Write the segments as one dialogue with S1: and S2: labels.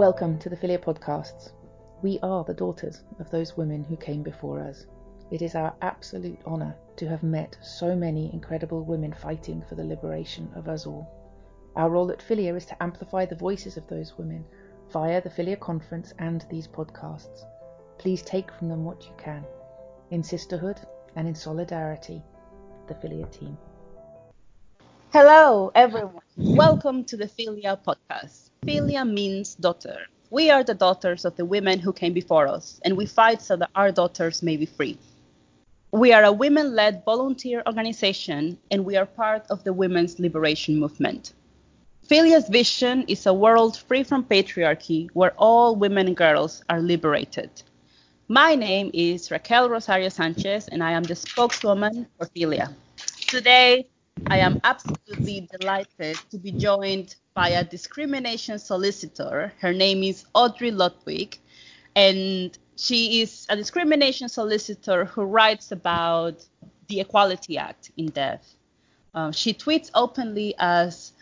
S1: Welcome to the FiLiA Podcasts. We are the daughters of those women who came before us. It is our absolute honour to have met so many incredible women fighting for the liberation of us all. Our role at FiLiA is to amplify the voices of those women via the FiLiA Conference and these podcasts. Please take from them what you can. In sisterhood and in solidarity, the FiLiA team.
S2: Hello, everyone. Welcome to the FiLiA podcast. FiLiA means daughter. We are the daughters of the women who came before us, and we fight so that our daughters may be free. We are a women led volunteer organization, and we are part of the women's liberation movement. FiLiA's vision is a world free from patriarchy where all women and girls are liberated. My name is Raquel Rosario Sánchez, and I am the spokeswoman for FiLiA. Today, I am absolutely delighted to be joined by a discrimination solicitor. Her name is Audrey Ludwig, and she is a discrimination solicitor who writes about the Equality Act in death. Um, she tweets openly as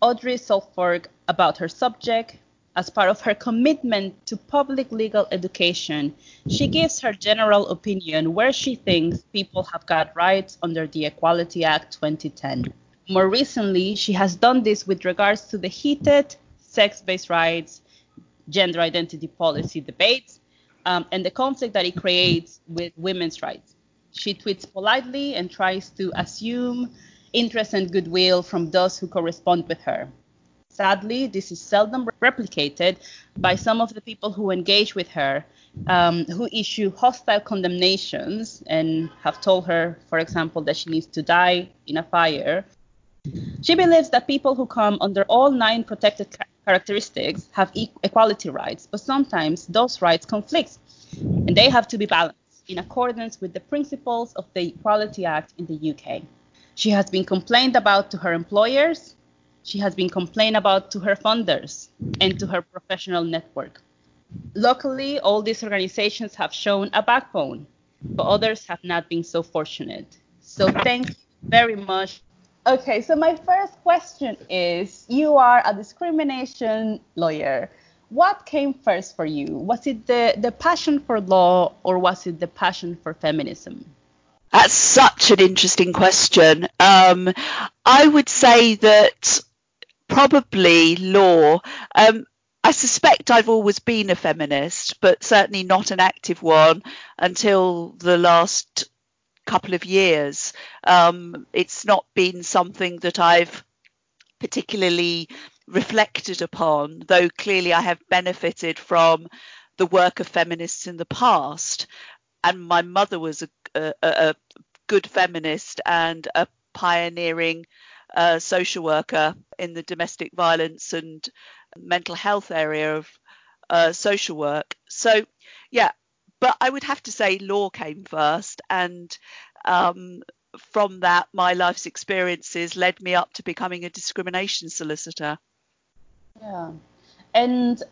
S2: Audrey Suffolk about her subject. As part of her commitment to public legal education, she gives her general opinion where she thinks people have got rights under the Equality Act 2010. More recently, she has done this with regards to the heated sex based rights, gender identity policy debates, um, and the conflict that it creates with women's rights. She tweets politely and tries to assume interest and goodwill from those who correspond with her. Sadly, this is seldom replicated by some of the people who engage with her, um, who issue hostile condemnations and have told her, for example, that she needs to die in a fire. She believes that people who come under all nine protected characteristics have e- equality rights, but sometimes those rights conflict, and they have to be balanced in accordance with the principles of the Equality Act in the UK. She has been complained about to her employers, she has been complained about to her funders and to her professional network. Luckily, all these organizations have shown a backbone, but others have not been so fortunate. So thank you very much. Okay, so my first question is you are a discrimination lawyer. What came first for you? Was it the, the passion for law or was it the passion for feminism?
S3: That's such an interesting question. Um, I would say that probably law. Um, I suspect I've always been a feminist, but certainly not an active one until the last couple of years. Um, it's not been something that I've particularly reflected upon, though clearly I have benefited from the work of feminists in the past. And my mother was a, a, a good feminist and a pioneering uh, social worker in the domestic violence and mental health area of uh, social work. So, yeah, but I would have to say law came first, and um, from that, my life's experiences led me up to becoming a discrimination solicitor.
S2: Yeah, and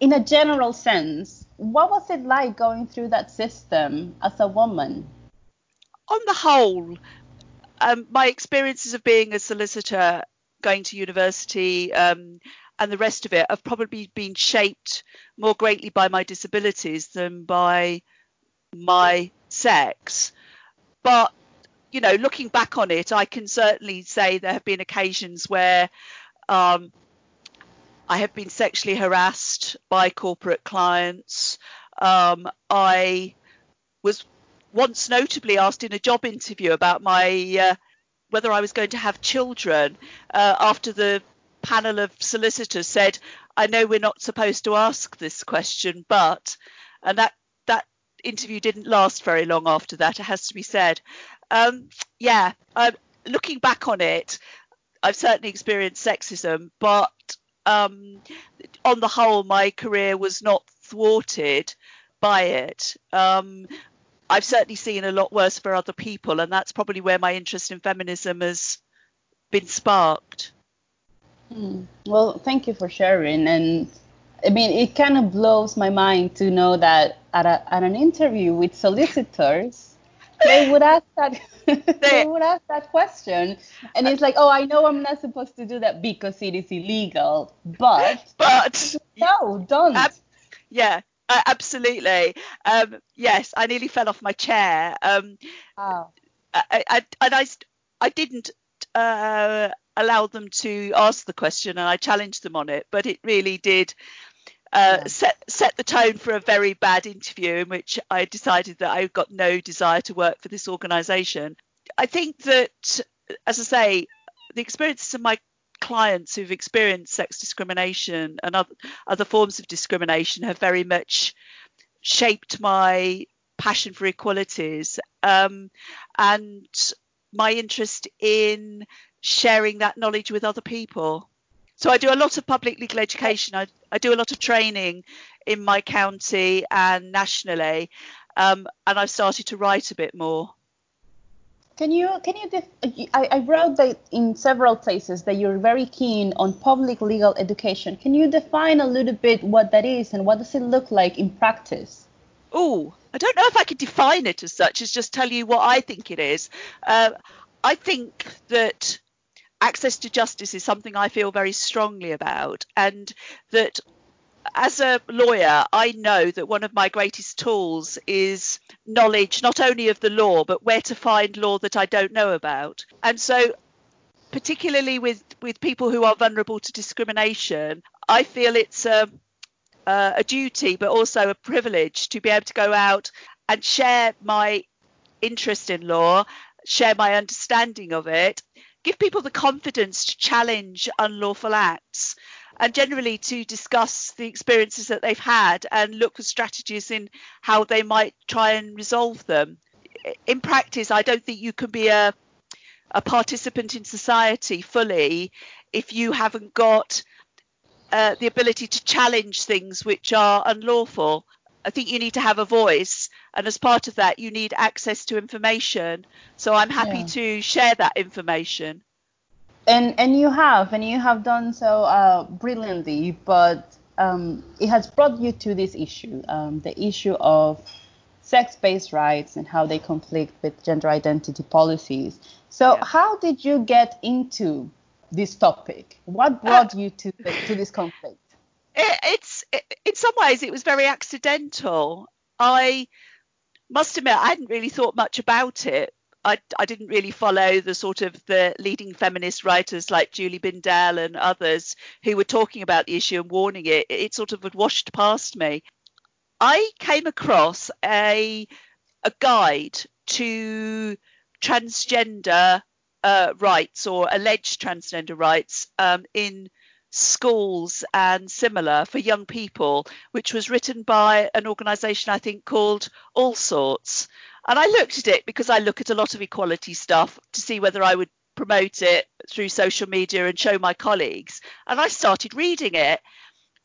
S2: in a general sense, what was it like going through that system as a woman?
S3: On the whole, um, my experiences of being a solicitor, going to university, um, and the rest of it have probably been shaped more greatly by my disabilities than by my sex. But you know, looking back on it, I can certainly say there have been occasions where um, I have been sexually harassed by corporate clients. Um, I was once notably asked in a job interview about my uh, whether I was going to have children uh, after the panel of solicitors said, "I know we're not supposed to ask this question, but," and that that interview didn't last very long after that. It has to be said. Um, yeah, um, looking back on it, I've certainly experienced sexism, but um, on the whole, my career was not thwarted by it. Um, I've certainly seen a lot worse for other people, and that's probably where my interest in feminism has been sparked.
S2: Hmm. Well, thank you for sharing. And I mean, it kind of blows my mind to know that at, a, at an interview with solicitors, they would ask that they would ask that question and it's like oh i know i'm not supposed to do that because it is illegal but
S3: but
S2: no don't
S3: yeah uh, absolutely um, yes i nearly fell off my chair um, oh. I, I, and i i didn't uh, allow them to ask the question and i challenged them on it but it really did uh, yeah. set set the tone for a very bad interview in which I decided that I got no desire to work for this organisation. I think that, as I say, the experiences of my clients who've experienced sex discrimination and other, other forms of discrimination have very much shaped my passion for equalities um, and my interest in sharing that knowledge with other people. So I do a lot of public legal education. I, I do a lot of training in my county and nationally, um, and I've started to write a bit more.
S2: Can you can you def- I, I wrote that in several places that you're very keen on public legal education. Can you define a little bit what that is and what does it look like in practice?
S3: Oh, I don't know if I could define it as such as just tell you what I think it is. Uh, I think that access to justice is something I feel very strongly about, and that as a lawyer, I know that one of my greatest tools is knowledge not only of the law, but where to find law that I don't know about. And so, particularly with, with people who are vulnerable to discrimination, I feel it's a, a duty, but also a privilege to be able to go out and share my interest in law, share my understanding of it, give people the confidence to challenge unlawful acts and generally to discuss the experiences that they've had and look for strategies in how they might try and resolve them. In practice, I don't think you can be a, a participant in society fully if you haven't got uh, the ability to challenge things which are unlawful. I think you need to have a voice, and as part of that, you need access to information. So I'm happy yeah. to share that information.
S2: And and you have, and you have done so uh, brilliantly. But um, it has brought you to this issue, um, the issue of sex-based rights and how they conflict with gender identity policies. So yeah. how did you get into this topic? What brought uh, you to to this conflict?
S3: It, it's it, in some ways it was very accidental. I must admit I hadn't really thought much about it. I, I didn't really follow the sort of the leading feminist writers like Julie Bindel and others who were talking about the issue and warning it. It sort of had washed past me. I came across a a guide to transgender uh, rights or alleged transgender rights um, in schools and similar for young people, which was written by an organisation I think called Allsorts. And I looked at it because I look at a lot of equality stuff to see whether I would promote it through social media and show my colleagues. And I started reading it,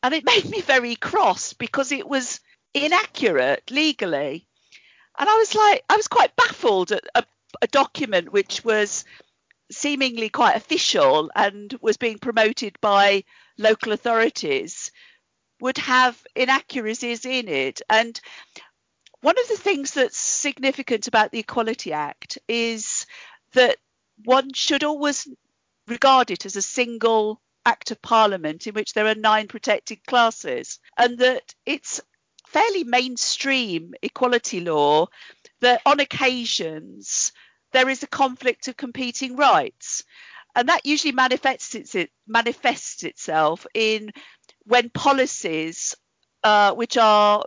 S3: and it made me very cross because it was inaccurate legally. And I was like, I was quite baffled at a, a document which was seemingly quite official and was being promoted by local authorities would have inaccuracies in it. And one of the things that's significant about the Equality Act is that one should always regard it as a single act of parliament in which there are nine protected classes and that it's fairly mainstream equality law that on occasions there is a conflict of competing rights. And that usually manifests, it manifests itself in when policies uh, which are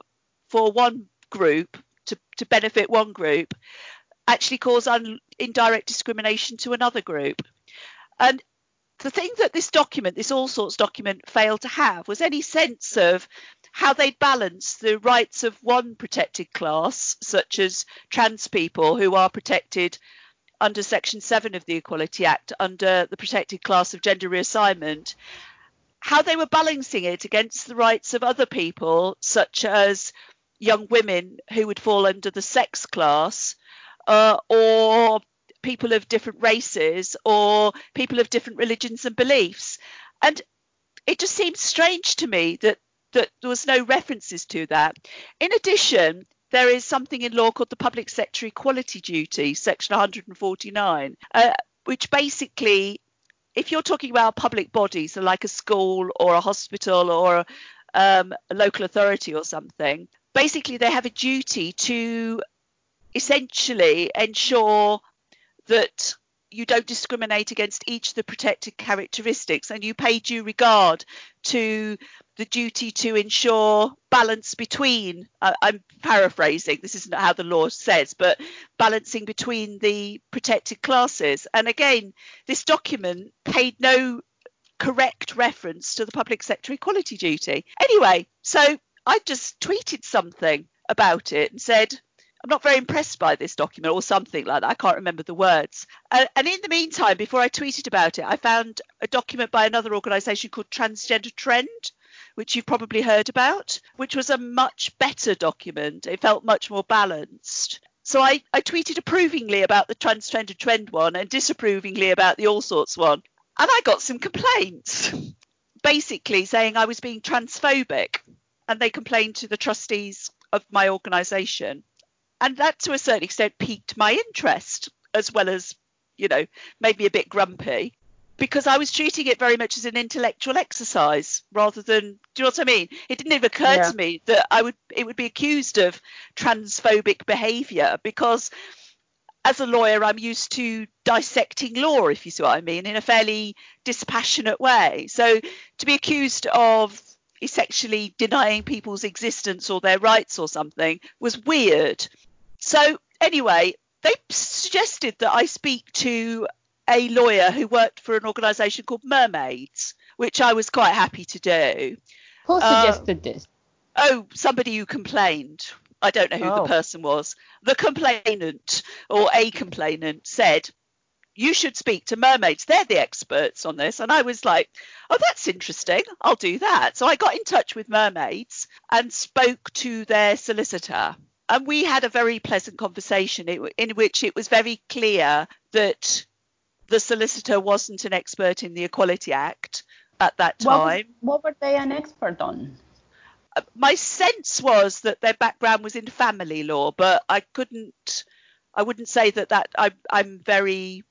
S3: for one group to, to benefit one group actually cause un, indirect discrimination to another group. And the thing that this document, this Allsorts document, failed to have was any sense of how they'd balance the rights of one protected class, such as trans people who are protected under Section 7 of the Equality Act, under the protected class of gender reassignment, how they were balancing it against the rights of other people, such as young women who would fall under the sex class, uh, or people of different races, or people of different religions and beliefs. And it just seems strange to me that that there was no references to that. In addition, there is something in law called the Public Sector Equality Duty, Section 149, uh, which basically, if you're talking about public bodies, so like a school or a hospital or um, a local authority or something, basically they have a duty to essentially ensure that you don't discriminate against each of the protected characteristics and you pay due regard to the duty to ensure balance between uh, i'm paraphrasing this isn't how the law says but balancing between the protected classes. And again this document paid no correct reference to the public sector equality duty. Anyway so i just tweeted something about it and said I'm not very impressed by this document or something like that. I can't remember the words. And in the meantime, before I tweeted about it, I found a document by another organisation called Transgender Trend, which you've probably heard about, which was a much better document. It felt much more balanced. So I, I tweeted approvingly about the Transgender Trend one and disapprovingly about the Allsorts one. And I got some complaints, basically saying I was being transphobic. And they complained to the trustees of my organisation and that to a certain extent piqued my interest as well as you know made me a bit grumpy because I was treating it very much as an intellectual exercise rather than do you know what I mean? It didn't even occur yeah. to me that I would it would be accused of transphobic behaviour because as a lawyer I'm used to dissecting law, if you see what I mean, in a fairly dispassionate way. So to be accused of essentially denying people's existence or their rights or something was weird. So anyway, they suggested that I speak to a lawyer who worked for an organisation called Mermaids, which I was quite happy to do.
S2: Who uh, suggested uh, this?
S3: Oh, somebody who complained. I don't know who oh. the person was. The complainant or a complainant said, You should speak to mermaids. They're the experts on this. And I was like, Oh, that's interesting. I'll do that. So I got in touch with mermaids and spoke to their solicitor and we had a very pleasant conversation in which it was very clear that the solicitor wasn't an expert in the Equality Act at that time.
S2: What, what were they an expert on?
S3: Uh, my sense was that their background was in family law, but I couldn't, I wouldn't say that that I, I'm very,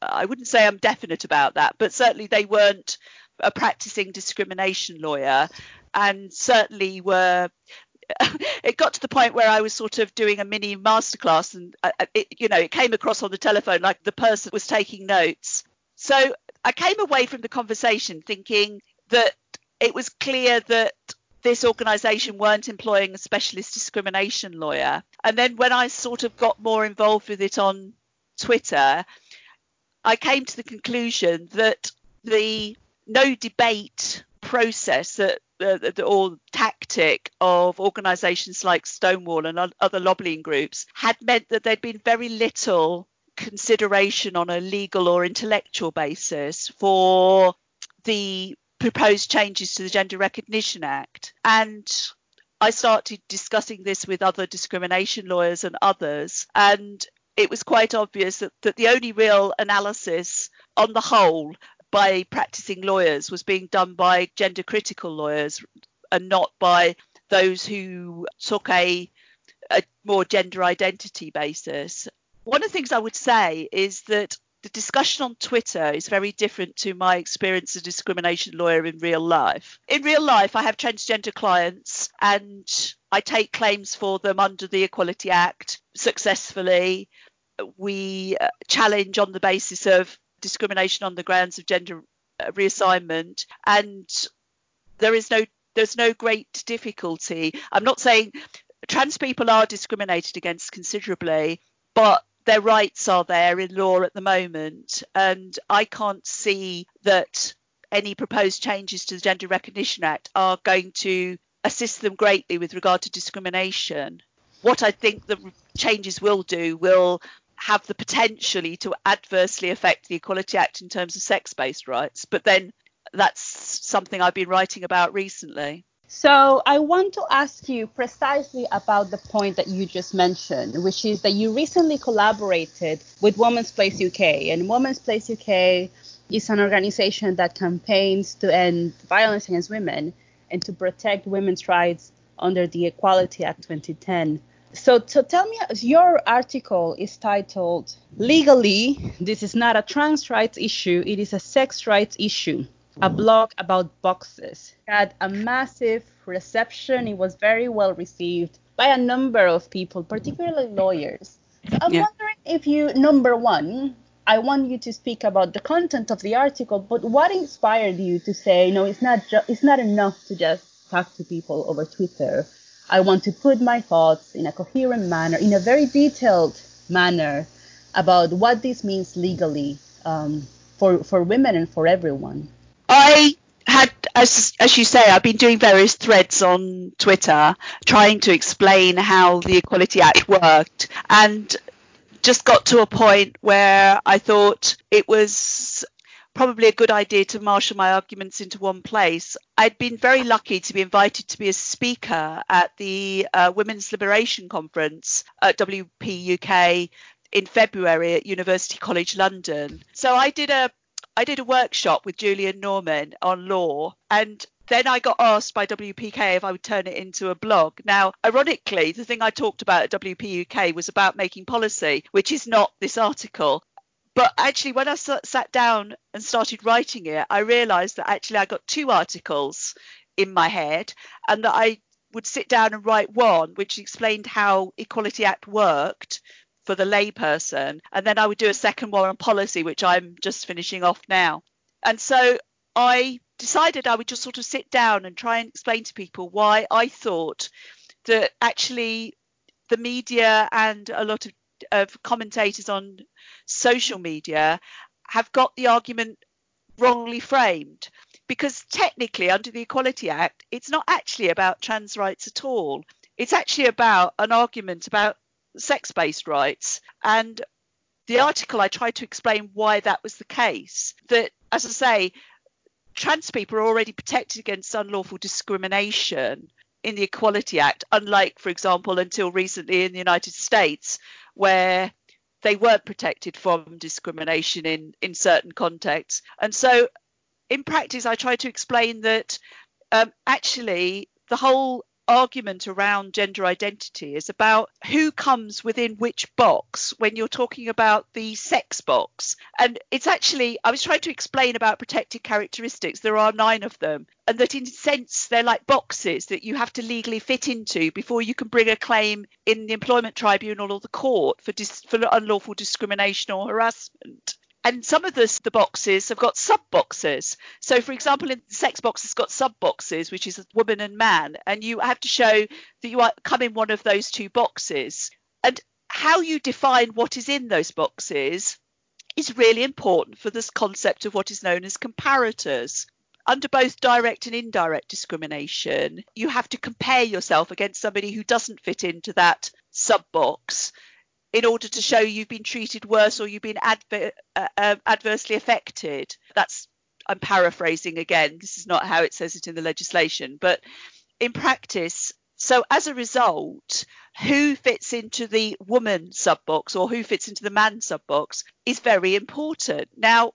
S3: I wouldn't say I'm definite about that, but certainly they weren't a practicing discrimination lawyer and certainly were it got to the point where I was sort of doing a mini masterclass, and uh, uh, it, you know, it came across on the telephone like the person was taking notes. So I came away from the conversation thinking that it was clear that this organisation weren't employing a specialist discrimination lawyer. And then when I sort of got more involved with it on Twitter, I came to the conclusion that the no debate process that the, or tactic of organisations like Stonewall and other lobbying groups had meant that there'd been very little consideration on a legal or intellectual basis for the proposed changes to the Gender Recognition Act. And I started discussing this with other discrimination lawyers and others, and it was quite obvious that, that the only real analysis on the whole by practicing lawyers was being done by gender critical lawyers and not by those who took a, a more gender identity basis. One of the things I would say is that the discussion on Twitter is very different to my experience as a discrimination lawyer in real life. In real life, I have transgender clients and I take claims for them under the Equality Act successfully. We uh, challenge on the basis of discrimination on the grounds of gender uh, reassignment. And there is no there's no great difficulty. I'm not saying trans people are discriminated against considerably but their rights are there in law at the moment. And i can't see that any proposed changes to the gender recognition act are going to assist them greatly with regard to discrimination what i think the changes will do will have the potentially to adversely affect the Equality Act in terms of sex based rights. But then that's something I've been writing about recently.
S2: So I want to ask you precisely about the point that you just mentioned, which is that you recently collaborated with Women's Place UK. And Women's Place UK is an organization that campaigns to end violence against women and to protect women's rights under the Equality Act 2010. So, so tell me, your article is titled "Legally, this is not a trans rights issue; it is a sex rights issue." A blog about boxes it had a massive reception. It was very well received by a number of people, particularly lawyers. So I'm
S3: Yeah.
S2: wondering if you, number one, I want you to speak about the content of the article, but what inspired you to say, no, it's not ju- it's not enough to just talk to people over Twitter. I want to put my thoughts in a coherent manner, in a very detailed manner, about what this means legally um, for for women and for everyone.
S3: I had, as as you say, I've been doing various threads on Twitter trying to explain how the Equality Act worked, and just got to a point where I thought it was probably a good idea to marshal my arguments into one place. I'd been very lucky to be invited to be a speaker at the uh, Women's Liberation Conference at WP UK in February at University College London. So I did a I did a workshop with Julian Norman on law and then I got asked by WPK if I would turn it into a blog. Now, ironically, the thing I talked about at WPUK was about making policy, which is not this article. But actually, when I sat down and started writing it, I realised that actually I got two articles in my head and that I would sit down and write one which explained how Equality Act worked for the layperson, and then I would do a second one on policy, which I'm just finishing off now. And so I decided I would just sort of sit down and try and explain to people why I thought that actually the media and a lot of, of commentators on social media have got the argument wrongly framed. Because technically under the equality act it's not actually about trans rights at all. It's actually about an argument about sex based rights. And the article i tried to explain why that was the case that as i say trans people are already protected against unlawful discrimination in the Equality Act, unlike, for example, until recently in the United States, where they weren't protected from discrimination in, in certain contexts. And so, in practice, I try to explain that um, actually the whole argument around gender identity is about who comes within which box when you're talking about the sex box. And it's actually, I was trying to explain about protected characteristics. There are nine of them. And that, in a sense, they're like boxes that you have to legally fit into before you can bring a claim in the employment tribunal or the court for, dis- for unlawful discrimination or harassment and some of the, the boxes have got sub boxes. So, for example, in the sex box, it's got sub boxes, which is a woman and man, and you have to show that you are come in one of those two boxes. And how you define what is in those boxes is really important for this concept of what is known as comparators. Under both direct and indirect discrimination, you have to compare yourself against somebody who doesn't fit into that sub box in order to show you've been treated worse or you've been adver- uh, uh, adversely affected. That's I'm paraphrasing again. This is not how it says it in the legislation, but in practice. So as a result, who fits into the woman sub box or who fits into the man sub box is very important. Now,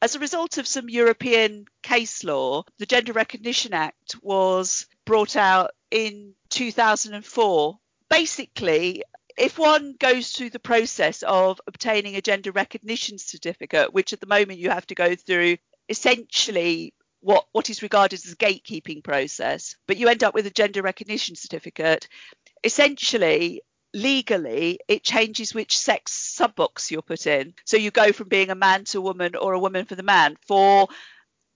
S3: as a result of some European case law, the Gender Recognition Act was brought out in 2004. Basically, if one goes through the process of obtaining a gender recognition certificate, which at the moment you have to go through essentially what, what is regarded as a gatekeeping process, but you end up with a gender recognition certificate, essentially legally it changes which sex sub box you're put in. So you go from being a man to a woman or a woman for the man for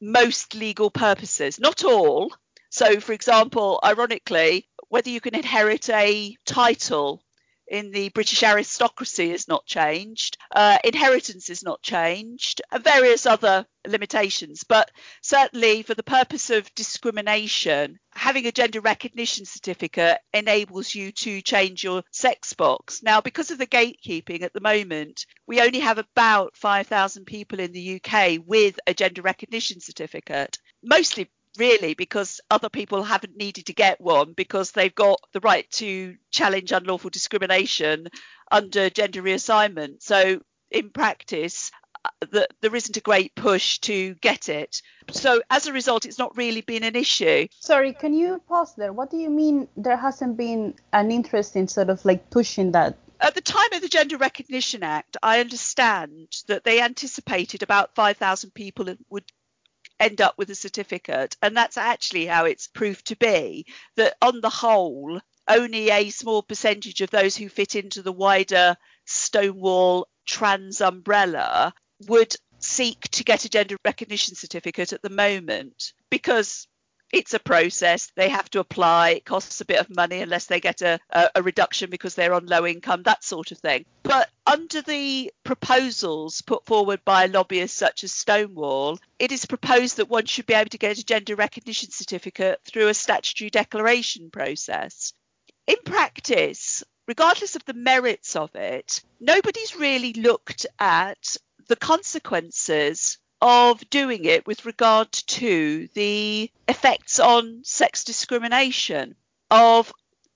S3: most legal purposes, not all. So, for example, ironically, whether you can inherit a title in the British aristocracy is not changed, uh, inheritance is not changed, and various other limitations. But certainly, for the purpose of discrimination, having a gender recognition certificate enables you to change your sex box. Now, because of the gatekeeping at the moment, we only have about 5,000 people in the UK with a gender recognition certificate, mostly really because other people haven't needed to get one because they've got the right to challenge unlawful discrimination under gender reassignment. So in practice, uh, that there isn't a great push to get it. So as a result, it's not really been an issue.
S2: Sorry, can you pause there? What do you mean there hasn't been an interest in sort of like pushing that?
S3: At the time of the Gender Recognition Act, I understand that they anticipated about 5,000 people would end up with a certificate. And that's actually how it's proved to be that on the whole, only a small percentage of those who fit into the wider Stonewall trans umbrella would seek to get a gender recognition certificate at the moment because it's a process. They have to apply. It costs a bit of money unless they get a, a, a, reduction because they're on low income, that sort of thing. But under the proposals put forward by lobbyists such as Stonewall, it is proposed that one should be able to get a gender recognition certificate through a statutory declaration process. In practice, regardless of the merits of it, nobody's really looked at the consequences of doing it with regard to the effects on sex discrimination of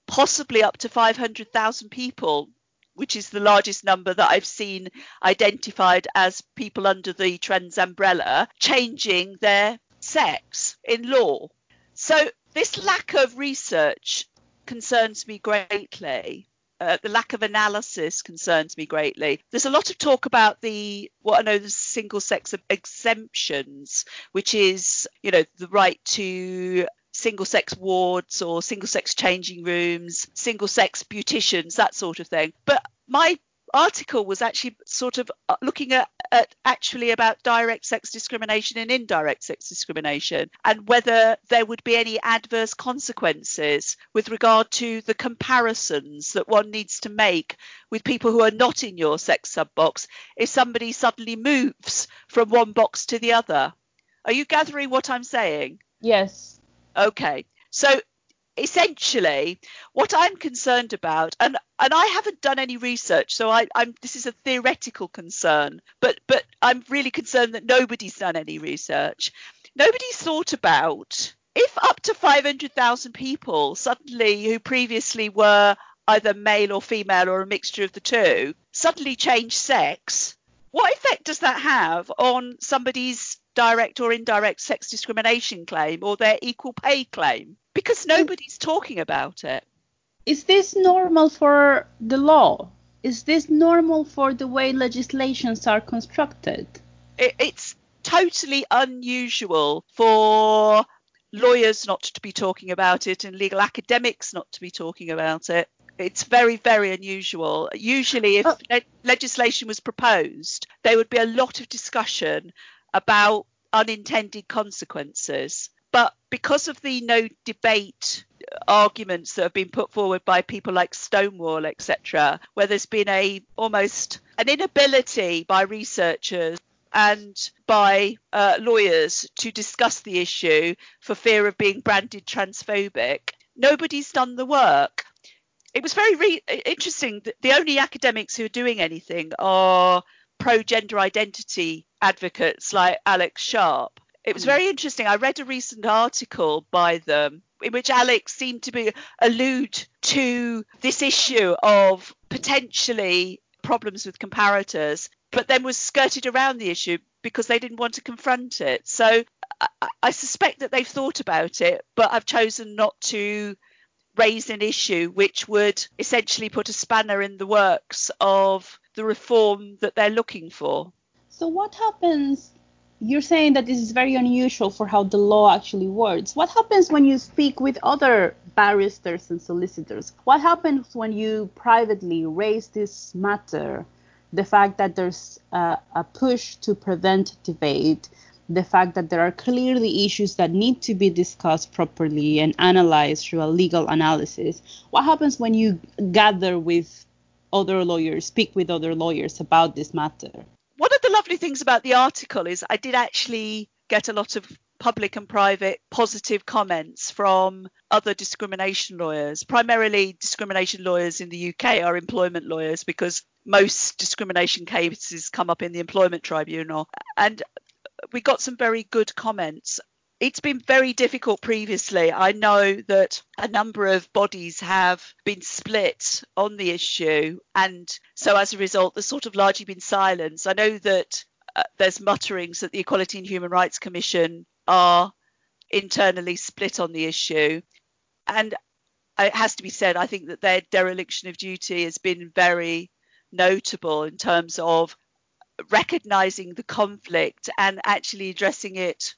S3: possibly up to 500,000 people, which is the largest number that I've seen identified as people under the trans umbrella, changing their sex in law. So, this lack of research concerns me greatly uh, the lack of analysis concerns me greatly. There's a lot of talk about the what I know the single sex exemptions, which is you know the right to single sex wards or single sex changing rooms, single sex beauticians, that sort of thing. But my article was actually sort of uh, looking at, at, actually about direct sex discrimination and indirect sex discrimination and whether there would be any adverse consequences with regard to the comparisons that one needs to make with people who are not in your sex sub box if somebody suddenly moves from one box to the other. Are you gathering what I'm saying?
S2: Yes.
S3: Okay. So essentially what i'm concerned about and and i haven't done any research so I, i'm this is a theoretical concern but but i'm really concerned that nobody's done any research. Nobody's thought about if up to 500,000 people suddenly who previously were either male or female or a mixture of the two suddenly change sex what effect does that have on somebody's direct or indirect sex discrimination claim or their equal pay claim because mm. nobody's talking about it.
S2: Is this normal for the law? Is this normal for the way legislations are constructed?
S3: It, it's totally unusual for lawyers not to be talking about it and legal academics not to be talking about it. It's very, very unusual. Usually, if oh. le- legislation was proposed, there would be a lot of discussion about unintended consequences. But because of the no debate arguments that have been put forward by people like Stonewall, etc., where there's been a almost an inability by researchers and by uh, lawyers to discuss the issue for fear of being branded transphobic, nobody's done the work. It was very re- interesting that the only academics who are doing anything are pro gender identity advocates like Alex Sharpe. It was hmm. very interesting. I read a recent article by them in which Alex seemed to be allude to this issue of potentially problems with comparators, but then was skirted around the issue because they didn't want to confront it. So I, I suspect that they've thought about it, but I've chosen not to raise an issue which would essentially put a spanner in the works of the reform that they're looking for.
S2: So, what happens? You're saying that this is very unusual for how the law actually works. What happens when you speak with other barristers and solicitors? What happens when you privately raise this matter? The fact that there's a, a push to prevent debate, the fact that there are clearly issues that need to be discussed properly and analyzed through a legal analysis. What happens when you gather with other lawyers, speak with other lawyers about this matter?
S3: Lovely things about the article is I did actually get a lot of public and private positive comments from other discrimination lawyers. Primarily, discrimination lawyers in the UK are employment lawyers because most discrimination cases come up in the employment tribunal. And we got some very good comments. It's been very difficult previously. I know that a number of bodies have been split on the issue, and so as a result, there's sort of largely been silence. I know that uh, there's mutterings that the Equality and Human Rights Commission are internally split on the issue. And it has to be said, I think that their dereliction of duty has been very notable in terms of recognizing the conflict and actually addressing it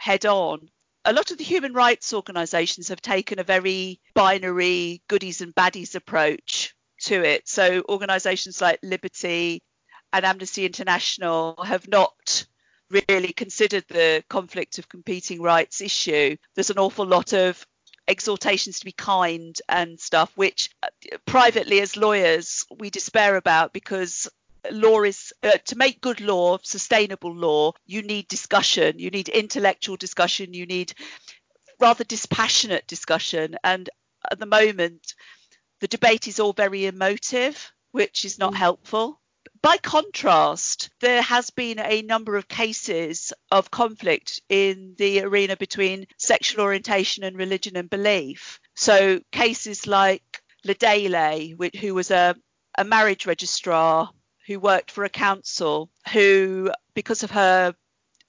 S3: head on. A lot of the human rights organizations have taken a very binary goodies and baddies approach to it. So organizations like Liberty and Amnesty International have not really considered the conflict of competing rights issue. There's an awful lot of exhortations to be kind and stuff, which uh, privately as lawyers we despair about because law is uh, to make good law, sustainable law, you need discussion, you need intellectual discussion, you need rather dispassionate discussion. And at the moment, the debate is all very emotive, which is not mm. helpful. By contrast, there has been a number of cases of conflict in the arena between sexual orientation and religion and belief. So cases like Ladele, who was a, a marriage registrar who worked for a council, who, because of her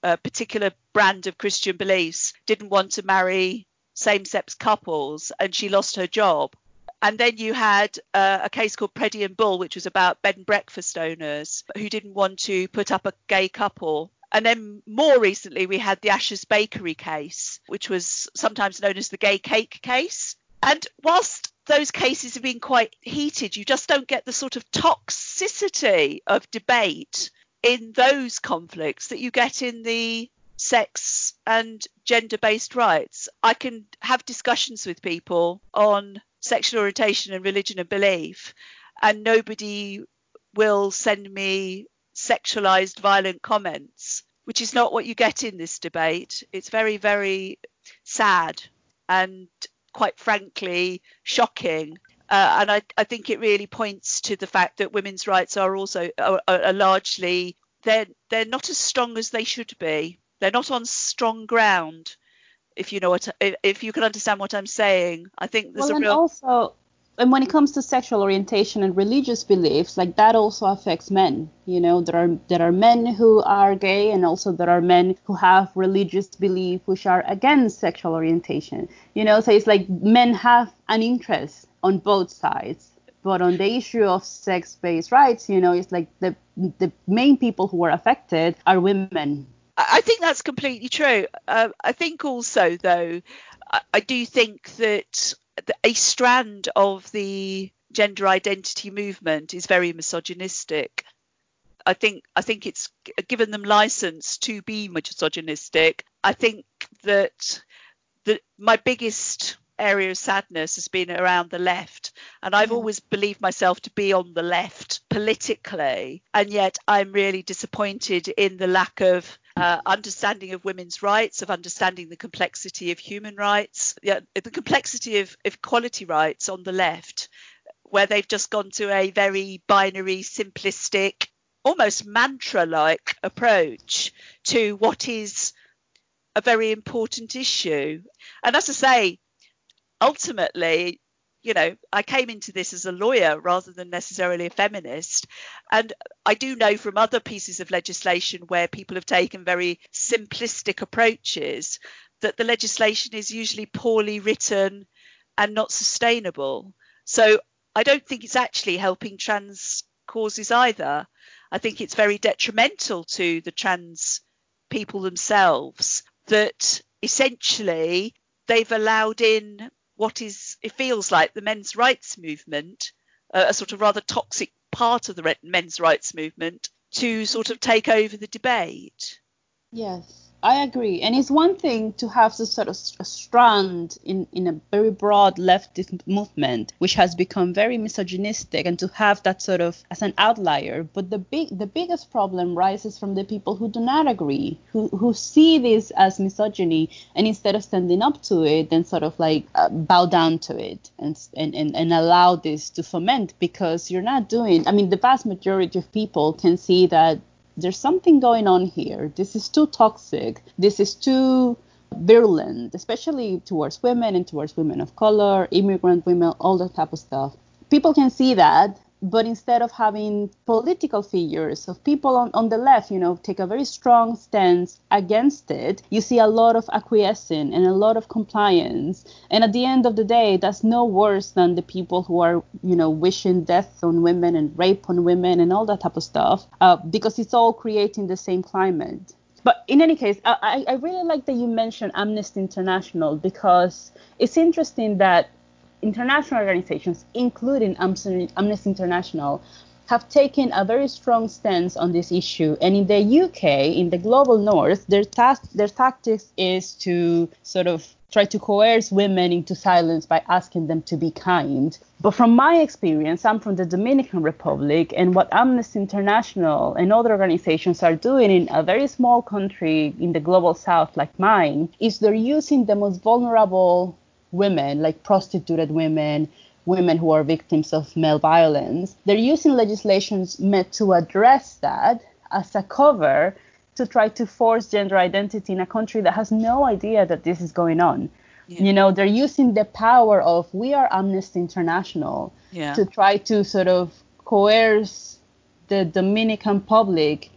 S3: uh, particular brand of Christian beliefs, didn't want to marry same sex couples and she lost her job. And then you had uh, a case called Preddy and Bull, which was about bed and breakfast owners who didn't want to put up a gay couple. And then more recently, we had the Ashers Bakery case, which was sometimes known as the gay cake case. And whilst those cases have been quite heated, you just don't get the sort of toxicity of debate in those conflicts that you get in the sex and gender based rights. I can have discussions with people on sexual orientation and religion and belief, and nobody will send me sexualized violent comments, which is not what you get in this debate. It's very, very sad and quite frankly shocking. Uh, and I, I, think it really points to the fact that women's rights are also are, are largely they're they're not as strong as they should be. They're not on strong ground if you know what if you can understand what I'm saying. I think there's
S2: well,
S3: a real
S2: also and when it comes to sexual orientation and religious beliefs, like that also affects men. You know, there are there are men who are gay, and also there are men who have religious beliefs which are against sexual orientation. You know, so it's like men have an interest on both sides. But on the issue of sex-based rights, you know, it's like the the main people who are affected are women
S3: I think that's completely true. Uh, I think also, though, I, I do think that a strand of the gender identity movement is very misogynistic. I think I think it's given them license to be misogynistic. I think that the my biggest area of sadness has been around the left. And I've hmm. always believed myself to be on the left politically. And yet I'm really disappointed in the lack of uh, understanding of women's rights, of understanding the complexity of human rights, yeah, the complexity of, equality rights on the left, where they've just gone to a very binary, simplistic, almost mantra like approach to what is a very important issue. And as I say, ultimately, you know, I came into this as a lawyer rather than necessarily a feminist. And I do know from other pieces of legislation where people have taken very simplistic approaches that the legislation is usually poorly written and not sustainable. So I don't think it's actually helping trans causes either. I think it's very detrimental to the trans people themselves that essentially they've allowed in what is it feels like the men's rights movement, uh, a sort of rather toxic part of the men's rights movement, to sort of take over the debate.
S2: Yes. I agree. And it's one thing to have this sort of a strand in, in a very broad leftist movement, which has become very misogynistic, and to have that sort of as an outlier. But the big the biggest problem rises from the people who do not agree, who, who see this as misogyny, and instead of standing up to it, then sort of like uh, bow down to it and, and, and, and allow this to foment because you're not doing, I mean, the vast majority of people can see that there's something going on here. This is too toxic. This is too virulent, especially towards women and towards women of color, immigrant women, all that type of stuff. People can see that but instead of having political figures of people on, on the left, you know, take a very strong stance against it, you see a lot of acquiescing and a lot of compliance. And at the end of the day, that's no worse than the people who are, you know, wishing death on women and rape on women and all that type of stuff, uh, because it's all creating the same climate. But in any case, I, I really like that you mentioned Amnesty International because it's interesting that international organizations, including Amnesty International, have taken a very strong stance on this issue. And in the UK, in the global north, their, ta- their tactics is to sort of try to coerce women into silence by asking them to be kind. But from my experience, I'm from the Dominican Republic, and what Amnesty International and other organizations are doing in a very small country in the global south like mine is they're using the most vulnerable women, like prostituted women, women who are victims of male violence. They're using legislations meant to address that as a cover to try to force gender identity in a country that has no idea that this is going on. Yeah. You know, they're using the power of we are Amnesty International yeah. to try to sort of coerce the Dominican public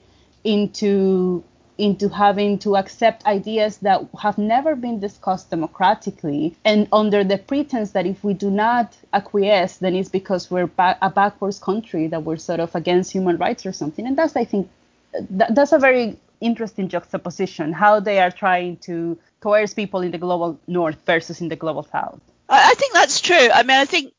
S2: into into having to accept ideas that have never been discussed democratically. And under the pretense that if we do not acquiesce then it's because we're ba- a backwards country that we're sort of against human rights or something. And that's i think th- that's a very interesting juxtaposition how they are trying to coerce people in the global north versus in the global south.
S3: I think that's true. I mean i think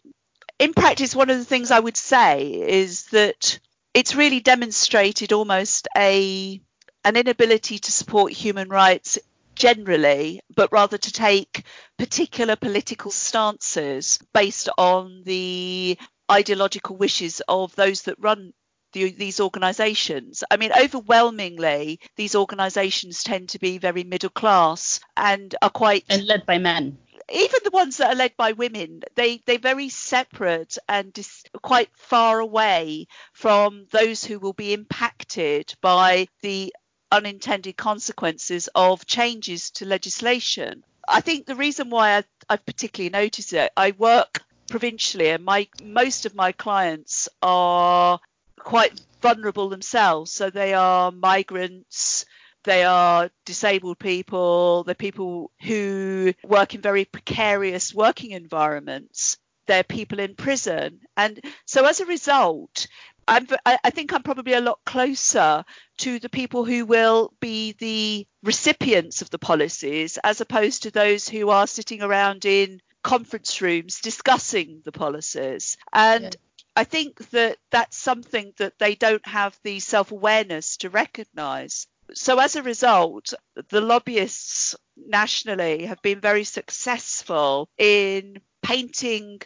S3: in practice one of the things i would say is that it's really demonstrated almost a an inability to support human rights generally, but rather to take particular political stances based on the ideological wishes of those that run the, these organisations. I mean, overwhelmingly, these organisations tend to be very middle class and are quite
S2: and led by men.
S3: Even the ones that are led by women, they they're very separate and dis- quite far away from those who will be impacted by the unintended consequences of changes to legislation. I think the reason why I, I've particularly noticed it, I work provincially and my most of my clients are quite vulnerable themselves. So they are migrants, they are disabled people, they're people who work in very precarious working environments. They're people in prison. And so as a result, I'm, I think I'm probably a lot closer to the people who will be the recipients of the policies as opposed to those who are sitting around in conference rooms discussing the policies. And yeah. I think that that's something that they don't have the self awareness to recognize. So, as a result, the lobbyists nationally have been very successful in painting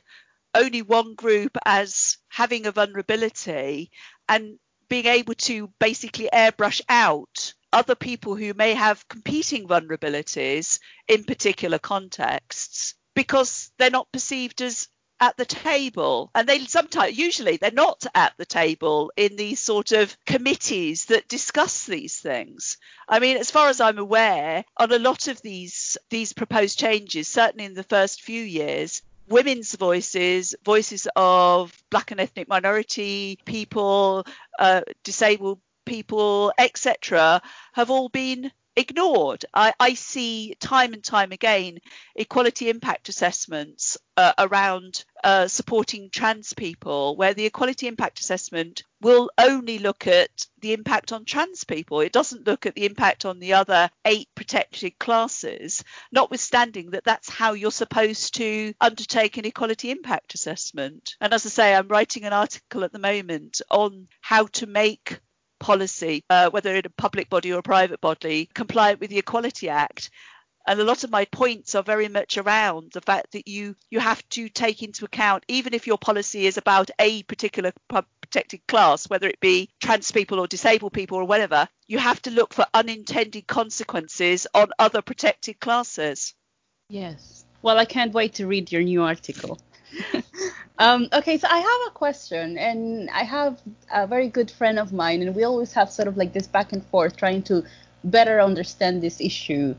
S3: only one group as having a vulnerability and being able to basically airbrush out other people who may have competing vulnerabilities in particular contexts because they're not perceived as at the table. And they sometimes usually they're not at the table in these sort of committees that discuss these things. I mean as far as i'm aware on a lot of these these proposed changes certainly in the first few years women's voices, voices of black and ethnic minority people, uh, disabled people, etc., have all been ignored. I, I, see time and time again equality impact assessments uh, around uh, supporting trans people, where the equality impact assessment will only look at the impact on trans people. It doesn't look at the impact on the other eight protected classes, notwithstanding that that's how you're supposed to undertake an equality impact assessment. And as I say, I'm writing an article at the moment on how to make policy, uh, whether in a public body or a private body, compliant with the Equality Act. And a lot of my points are very much around the fact that you you have to take into account, even if your policy is about a particular protected class, whether it be trans people or disabled people or whatever, you have to look for unintended consequences on other protected classes.
S2: Yes. Well, I can't wait to read your new article. um, okay, so I have a question, and I have a very good friend of mine, and we always have sort of like this back and forth trying to better understand this issue.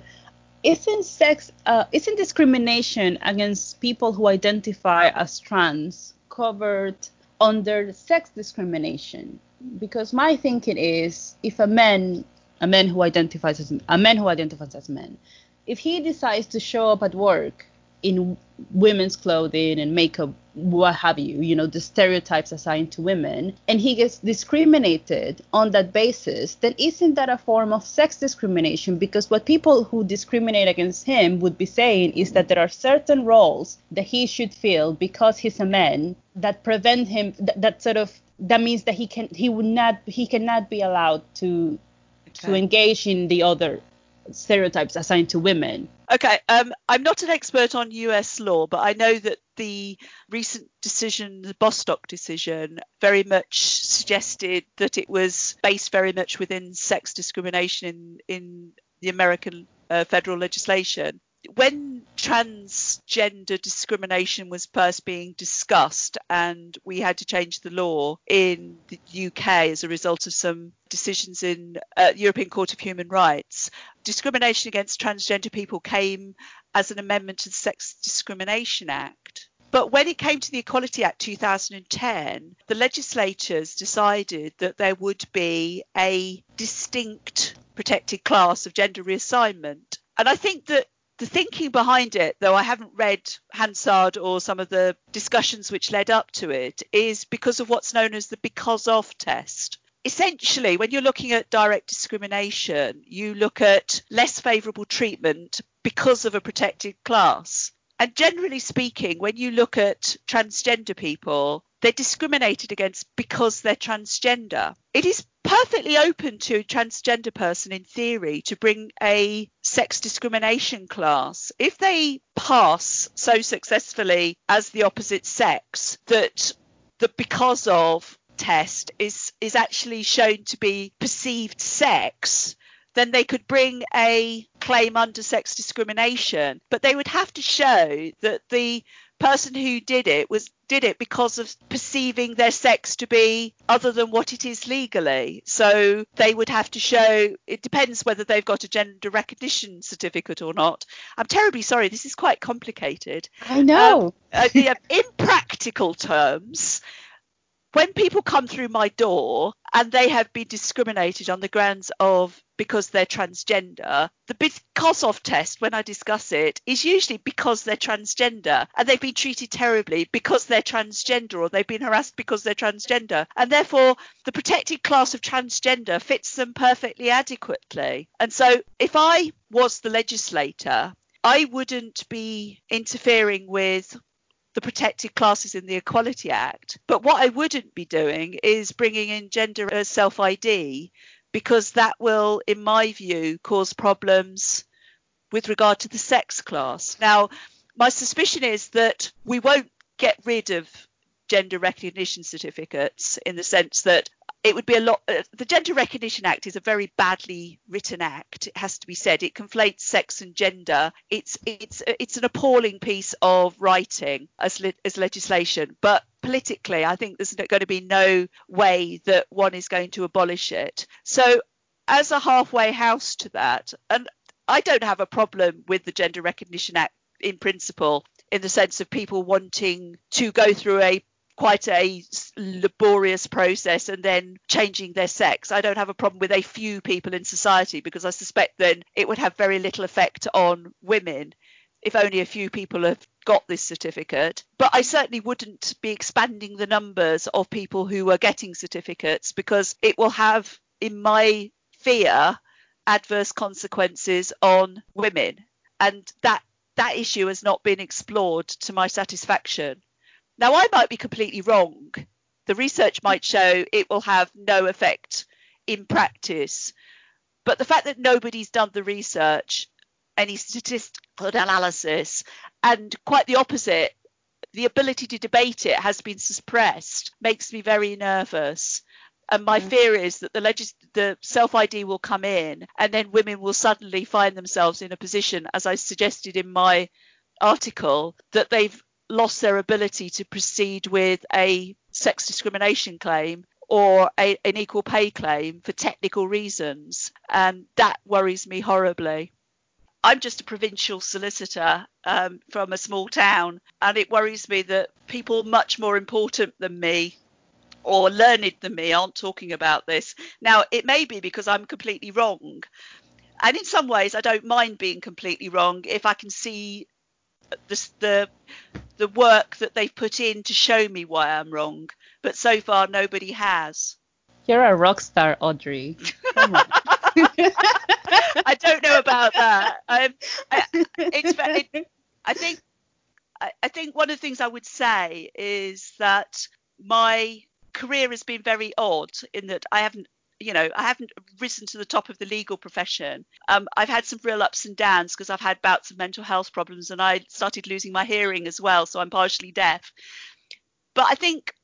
S2: Isn't sex, uh, isn't discrimination against people who identify as trans covered under sex discrimination because my thinking is if a man a man who identifies as a man who identifies as men if he decides to show up at work in women's clothing and makeup what have you you know the stereotypes assigned to women. And he gets discriminated on that basis. Then isn't that a form of sex discrimination? Because what people who discriminate against him would be saying is that there are certain roles that he should fill because he's a man that prevent him that, that sort of that means that he can he would not he cannot be allowed to okay. to engage in the other stereotypes assigned to women.
S3: Okay, um, I'm not an expert on US law, but I know that the recent decision, the Bostock decision, very much suggested that it was based very much within sex discrimination in, in the American uh, federal legislation when transgender discrimination was first being discussed and we had to change the law in the UK as a result of some decisions in uh, European Court of Human Rights, discrimination against transgender people came as an amendment to the Sex Discrimination Act. But when it came to the Equality Act 2010, the legislators decided that there would be a distinct protected class of gender reassignment. And I think that the thinking behind it, though I haven't read Hansard or some of the discussions which led up to it, is because of what's known as the because of test. Essentially, when you're looking at direct discrimination, you look at less favourable treatment because of a protected class. And generally speaking, when you look at transgender people, they're discriminated against because they're transgender. It is perfectly open to a transgender person in theory to bring a sex discrimination class. If they pass so successfully as the opposite sex that the because of test is is actually shown to be perceived sex then they could bring a claim under sex discrimination. But they would have to show that the person who did it was did it because of perceiving their sex to be other than what it is legally. So they would have to show it depends whether they've got a gender recognition certificate or not. I'm terribly sorry, this is quite complicated.
S2: I know. Um,
S3: uh, yeah, in practical terms, when people come through my door and they have been discriminated on the grounds of because they're transgender, the because of test when I discuss it is usually because they're transgender and they've been treated terribly because they're transgender or they've been harassed because they're transgender. And therefore, the protected class of transgender fits them perfectly adequately. And so, if I was the legislator, I wouldn't be interfering with the protected classes in the Equality Act. But what I wouldn't be doing is bringing in gender as self ID because that will, in my view, cause problems with regard to the sex class. Now, my suspicion is that we won't get rid of gender recognition certificates in the sense that it would be a lot. Uh, the Gender Recognition Act is a very badly written act. It has to be said. It conflates sex and gender. It's it's it's an appalling piece of writing as le- as legislation. But politically, I think there's going to be no way that one is going to abolish it. So, as a halfway house to that, and I don't have a problem with the Gender Recognition Act in principle in the sense of people wanting to go through a quite a laborious process and then changing their sex. I don't have a problem with a few people in society because I suspect then it would have very little effect on women if only a few people have got this certificate. But I certainly wouldn't be expanding the numbers of people who are getting certificates because it will have, in my fear, adverse consequences on women. And that that issue has not been explored to my satisfaction. Now, I might be completely wrong. The research might show it will have no effect in practice. But the fact that nobody's done the research, any statistical analysis, and quite the opposite, the ability to debate it has been suppressed, makes me very nervous. And my mm. fear is that the, legis- the self ID will come in, and then women will suddenly find themselves in a position, as I suggested in my article, that they've lost their ability to proceed with a sex discrimination claim or a, an equal pay claim for technical reasons. And that worries me horribly. I'm just a provincial solicitor um, from a small town, and it worries me that people much more important than me or learned than me aren't talking about this. Now, it may be because I'm completely wrong. And in some ways, I don't mind being completely wrong if I can see the, the, the work that they've put in to show me why I'm wrong. But so far, nobody has.
S2: You're a rock star, Audrey.
S3: I don't know about that. I, it's, it, I think I, I think one of the things I would say is that my career has been very odd in that I haven't you know i haven't risen to the top of the legal profession. Um, i've had some real ups and downs because i've had bouts of mental health problems and i started losing my hearing as well so i'm partially deaf. But i think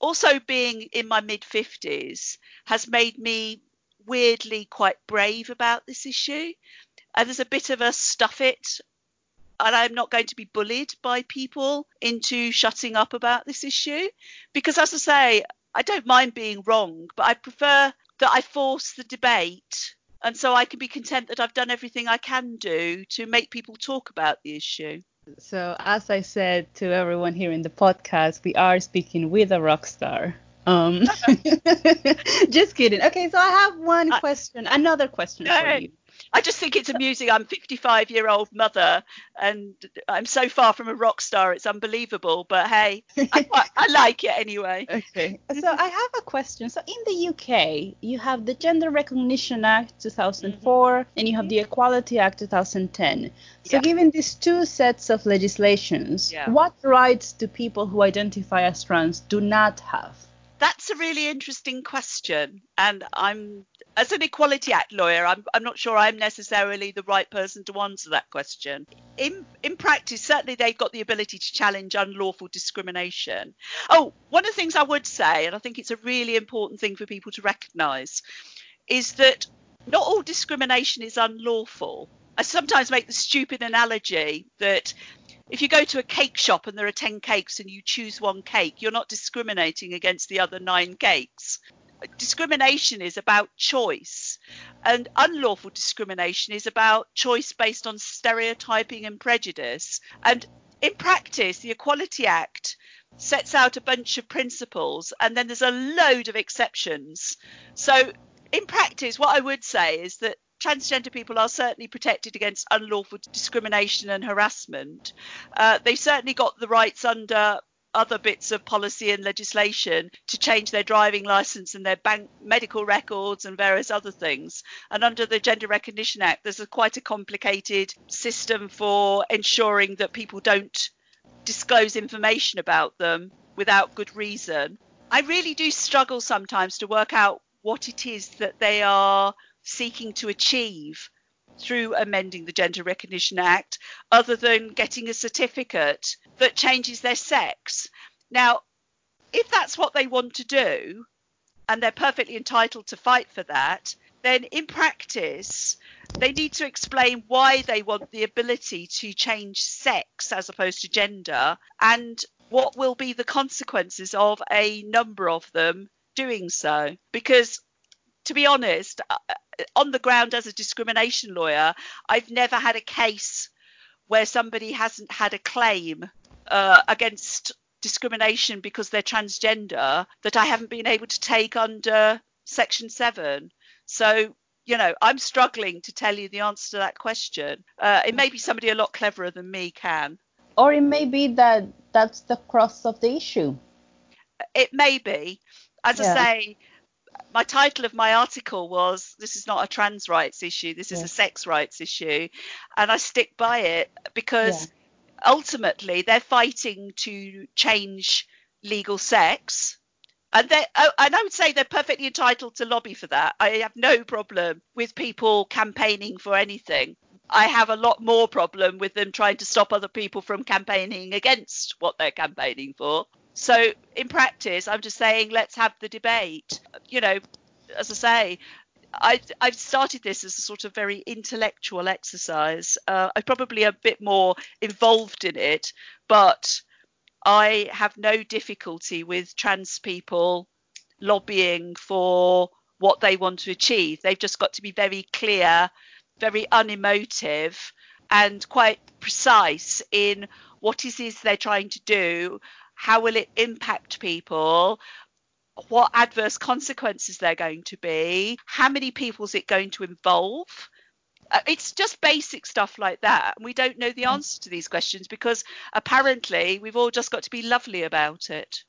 S3: also being in my mid 50s has made me weirdly quite brave about this issue. And there's a bit of a stuff it and I'm not going to be bullied by people into shutting up about this issue. Because, as I say, I don't mind being wrong, but I prefer that I force the debate. And so I can be content that I've done everything I can do to make people talk about the issue.
S2: So, as I said to everyone here in the podcast, we are speaking with a rock star. Um, just kidding. Okay, so I have one question, another question for you.
S3: I just think it's amusing. I'm 55 year old mother, and I'm so far from a rock star. It's unbelievable. But hey, I, I like it anyway.
S2: Okay. So I have a question. So in the UK, you have the Gender Recognition Act 2004, mm-hmm. and you have the Equality Act 2010. So yeah. given these two sets of legislations, yeah. what rights do people who identify as trans do not have?
S3: That's a really interesting question, and I'm as an Equality Act lawyer, I'm, I'm not sure I'm necessarily the right person to answer that question. In in practice, certainly they've got the ability to challenge unlawful discrimination. Oh, one of the things I would say, and I think it's a really important thing for people to recognise, is that not all discrimination is unlawful. I sometimes make the stupid analogy that if you go to a cake shop and there are 10 cakes and you choose one cake, you're not discriminating against the other nine cakes. Discrimination is about choice, and unlawful discrimination is about choice based on stereotyping and prejudice. And in practice, the Equality Act sets out a bunch of principles and then there's a load of exceptions. So, in practice, what I would say is that transgender people are certainly protected against unlawful discrimination and harassment. Uh, they've certainly got the rights under other bits of policy and legislation to change their driving license and their bank medical records and various other things. And under the Gender Recognition Act, there's a quite a complicated system for ensuring that people don't disclose information about them without good reason. I really do struggle sometimes to work out what it is that they are seeking to achieve through amending the Gender Recognition Act other than getting a certificate that changes their sex. Now, if that's what they want to do, and they're perfectly entitled to fight for that, then in practice, they need to explain why they want the ability to change sex as opposed to gender and what will be the consequences of a number of them doing so. Because to be honest, uh, on the ground as a discrimination lawyer, I've never had a case where somebody hasn't had a claim uh, against discrimination because they're transgender that I haven't been able to take under Section 7. So, you know, I'm struggling to tell you the answer to that question. Uh, it may be somebody a lot cleverer than me can.
S2: Or it may be that that's the cross of the issue.
S3: It may be. As yeah. I say, my title of my article was this is not a trans rights issue this is yeah. a sex rights issue and i stick by it because yeah. ultimately they're fighting to change legal sex and they oh, and i would say they're perfectly entitled to lobby for that i have no problem with people campaigning for anything I have a lot more problem with them trying to stop other people from campaigning against what they're campaigning for. So in practice, I'm just saying, let's have the debate. You know, as I say, I, I've started this as a sort of very intellectual exercise. Uh, I'm probably a bit more involved in it, but I have no difficulty with trans people lobbying for what they want to achieve. They've just got to be very clear, very unemotive, and quite precise in what it is they're trying to do how will it impact people? what adverse consequences they're going to be, how many people is it going to involve. Uh, it's just basic stuff like that. And we don't know the answer to these questions because apparently we've all just got to be lovely about it.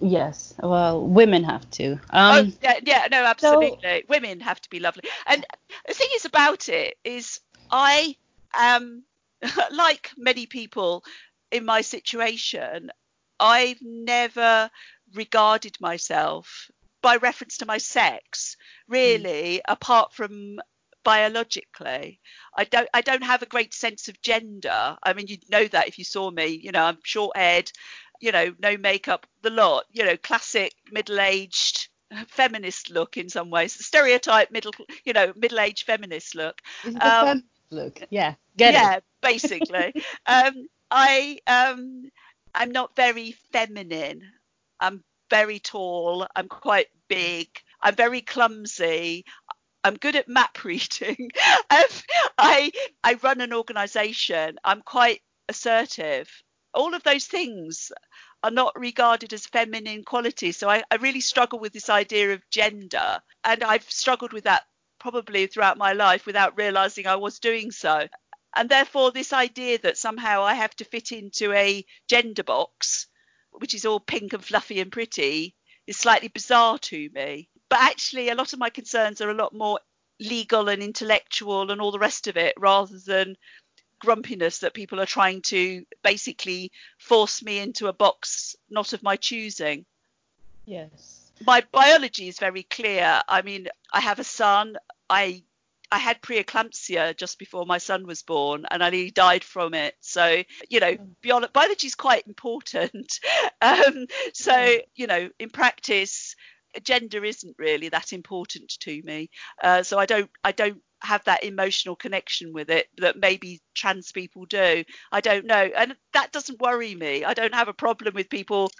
S2: Yes, well, women have to. Um,
S3: oh, yeah, yeah, no, absolutely. So... Women have to be lovely. And the thing is about it is, I am like many people in my situation. I've never regarded myself by reference to my sex, really, mm. apart from biologically. I don't I don't have a great sense of gender. I mean, you'd know that if you saw me. You know, I'm short haired, you know, no makeup, the lot. You know, classic middle aged feminist look in some ways, stereotype middle, you know, middle aged feminist look.
S2: Um, look, yeah, get
S3: yeah, basically. um, I um, I'm not very feminine. I'm very tall. I'm quite big. I'm very clumsy. I'm good at map reading. Um, I I run an organisation. I'm quite assertive. All of those things are not regarded as feminine qualities. So I, I really struggle with this idea of gender, and I've struggled with that probably throughout my life without realizing I was doing so. And therefore, this idea that somehow I have to fit into a gender box which is all pink and fluffy and pretty, is slightly bizarre to me. But actually, a lot of my concerns are a lot more legal and intellectual and all the rest of it rather than grumpiness that people are trying to basically force me into a box not of my choosing.
S2: Yes.
S3: My biology is very clear. I mean, I have a son. I I had preeclampsia just before my son was born, and I nearly died from it. So you know, biology, biology is quite important. um, so you know, in practice, gender isn't really that important to me. Uh, so I don't I don't have that emotional connection with it that maybe trans people do. I don't know, and that doesn't worry me. I don't have a problem with people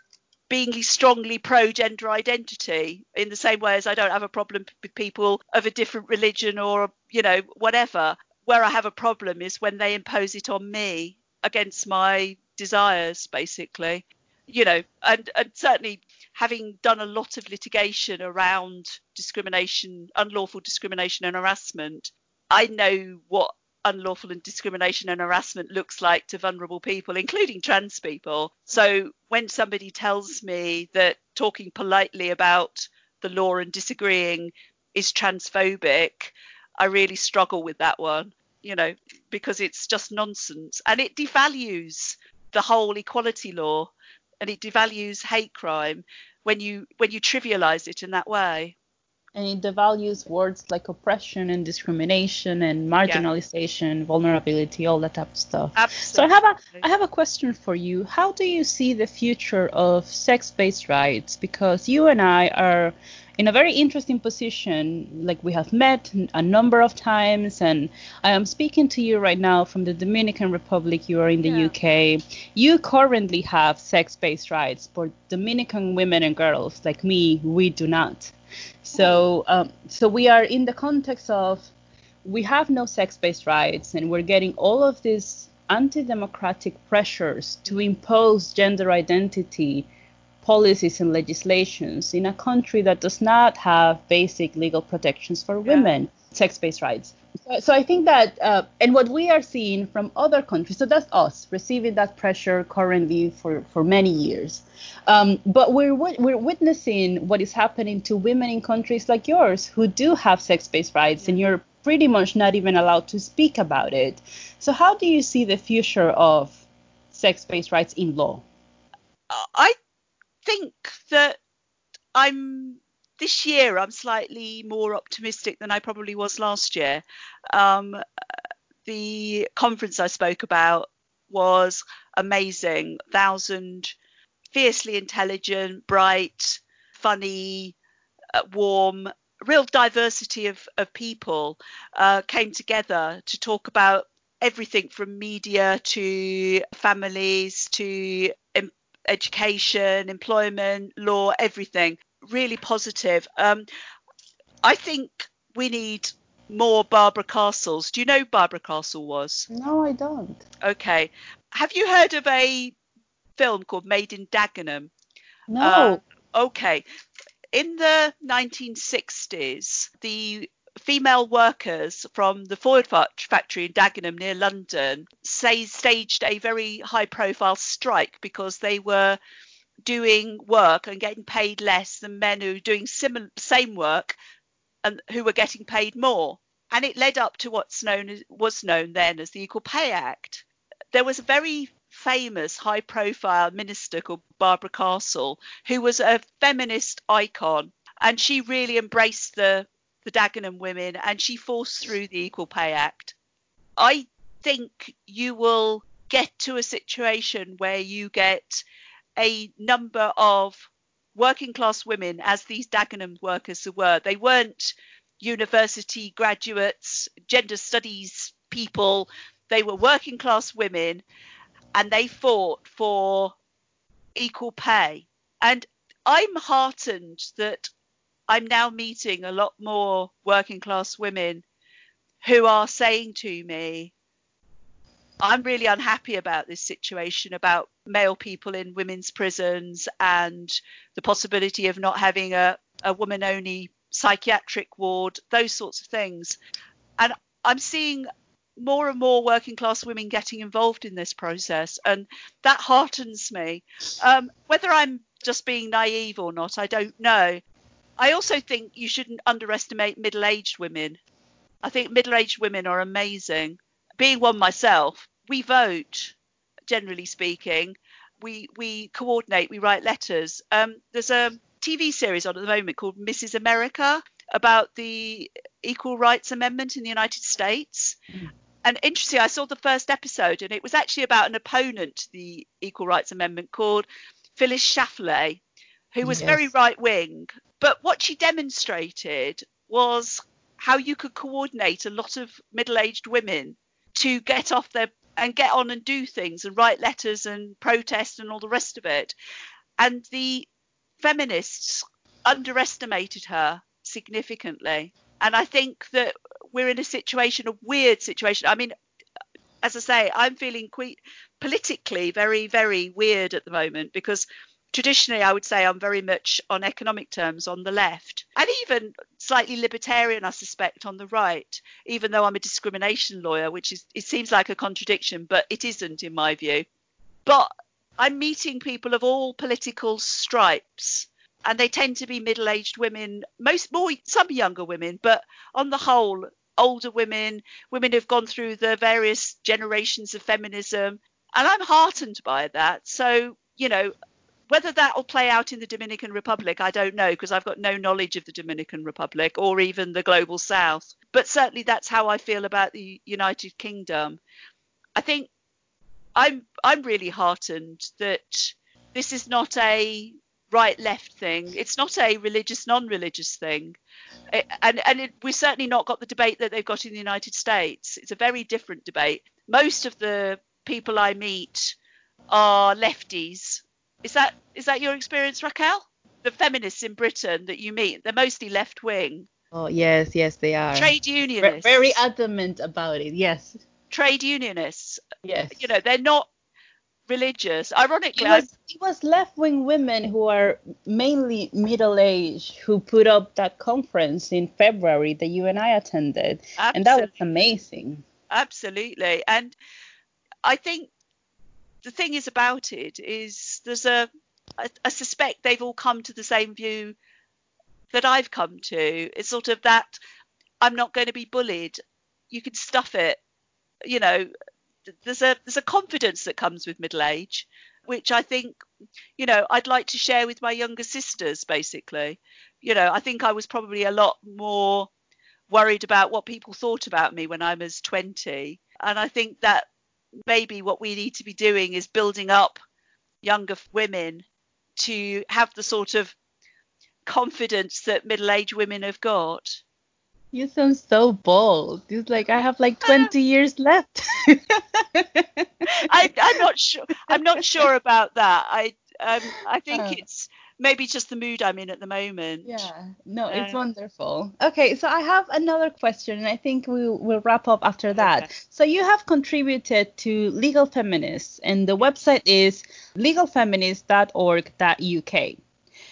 S3: being strongly pro gender identity in the same way as I don't have a problem with people of a different religion or, you know, whatever. Where I have a problem is when they impose it on me against my desires, basically. You know, and, and certainly having done a lot of litigation around discrimination, unlawful discrimination and harassment, I know what unlawful and discrimination and harassment looks like to vulnerable people, including trans people. So when somebody tells me that talking politely about the law and disagreeing is transphobic, I really struggle with that one, you know, because it's just nonsense and it devalues the whole equality law and it devalues hate crime when you when you trivialize it in that way
S2: and it devalues words like oppression and discrimination and marginalization, yeah. vulnerability, all that type of stuff.
S3: Absolutely.
S2: So I have a I have a question for you. How do you see the future of sex-based rights? Because you and I are in a very interesting position. Like we have met a number of times, and I am speaking to you right now from the Dominican Republic. You are in the yeah. UK. You currently have sex-based rights, but Dominican women and girls like me, we do not. So, um, so we are in the context of we have no sex-based rights, and we're getting all of these anti-democratic pressures to impose gender identity policies and legislations in a country that does not have basic legal protections for women, yeah. Sex-based rights. So, so, I think that, uh, and what we are seeing from other countries, so that's us receiving that pressure currently for, for many years. Um, but we're we're witnessing what is happening to women in countries like yours who do have sex-based rights, and you're pretty much not even allowed to speak about it. So how do you see the future of sex-based rights in law?
S3: I think that I'm this year I'm slightly more optimistic than I probably was last year. Um, the conference I spoke about was amazing. Thousand fiercely intelligent, bright, funny, uh, warm, real diversity of, of people uh, came together to talk about everything from media to families to em- education, employment, law, everything. Really positive. Um, I think we need more Barbara Castles. Do you know Barbara Castle was?
S2: No, I don't.
S3: Okay. Have you heard of a film called Made in Dagenham?
S2: No. Uh,
S3: Okay. In the 1960s, the female workers from the Ford factory in Dagenham near London say, staged a very high profile strike because they were doing work and getting paid less than men who were doing similar same work and who were getting paid more. And it led up to what's known as, was known then as the Equal Pay Act. There was a very famous high profile minister called Barbara Castle who was a feminist icon and she really embraced the the Dagenham women and she forced through the Equal Pay Act. I think you will get to a situation where you get a number of working class women, as these Dagenham workers were. They weren't university graduates, gender studies people, they were working class women and they fought for equal pay. And I'm heartened that I'm now meeting a lot more working class women who are saying to me, I'm really unhappy about this situation about male people in women's prisons and the possibility of not having a, a woman only psychiatric ward, those sorts of things. And I'm seeing more and more working class women getting involved in this process, and that heartens me. Um, whether I'm just being naive or not, I don't know. I also think you shouldn't underestimate middle aged women. I think middle aged women are amazing. Being one myself, we vote, generally speaking. We we coordinate, we write letters. Um, there's a TV series on at the moment called Mrs. America about the Equal Rights Amendment in the United States. Mm. And interestingly, I saw the first episode, and it was actually about an opponent to the Equal Rights Amendment called Phyllis Schlafly, who was yes. very right wing. But what she demonstrated was how you could coordinate a lot of middle aged women to get off their and get on and do things and write letters and protest and all the rest of it. And the feminists underestimated her significantly. And I think that we're in a situation, a weird situation. I mean, as I say, I'm feeling quite politically very, very weird at the moment because traditionally I would say I'm very much on economic terms on the left and even slightly libertarian I suspect on the right even though I'm a discrimination lawyer which is it seems like a contradiction but it isn't in my view. But I'm meeting people of all political stripes and they tend to be middle-aged women most more some younger women but on the whole older women women who've gone through the various generations of feminism. And I'm heartened by that. So you know whether that will play out in the Dominican Republic, I don't know because I've got no knowledge of the Dominican Republic or even the global south. But certainly that's how I feel about the United Kingdom. I think I'm I'm really heartened that this is not a right left thing. It's not a religious non-religious thing. It, and and it, we've certainly not got the debate that they've got in the United States. It's a very different debate. Most of the people I meet are lefties is that is that your experience, Raquel? The feminists in Britain that you meet, they're mostly left wing.
S2: Oh yes, yes they are.
S3: Trade unionists.
S2: Very adamant about it. Yes.
S3: Trade unionists.
S2: Yes.
S3: You know they're not religious. Ironically,
S2: it was, it was left-wing women who are mainly middle-aged who put up that conference in February that you and I attended, Absolutely. and that was amazing.
S3: Absolutely, and I think the thing is about it is there's a I, I suspect they've all come to the same view that I've come to. It's sort of that I'm not going to be bullied. You can stuff it. You know, there's a there's a confidence that comes with middle age, which I think, you know, I'd like to share with my younger sisters. Basically, you know, I think I was probably a lot more worried about what people thought about me when I was 20, and I think that maybe what we need to be doing is building up younger women to have the sort of confidence that middle-aged women have got.
S2: You sound so bold. It's like I have like 20 years left.
S3: I, am not sure. I'm not sure about that. I um, I think uh. it's maybe just the mood I'm in at the moment.
S2: Yeah, no, it's uh, wonderful. Okay, so I have another question, and I think we will wrap up after that. Okay. So you have contributed to Legal Feminists, and the website is legalfeminist.org.uk.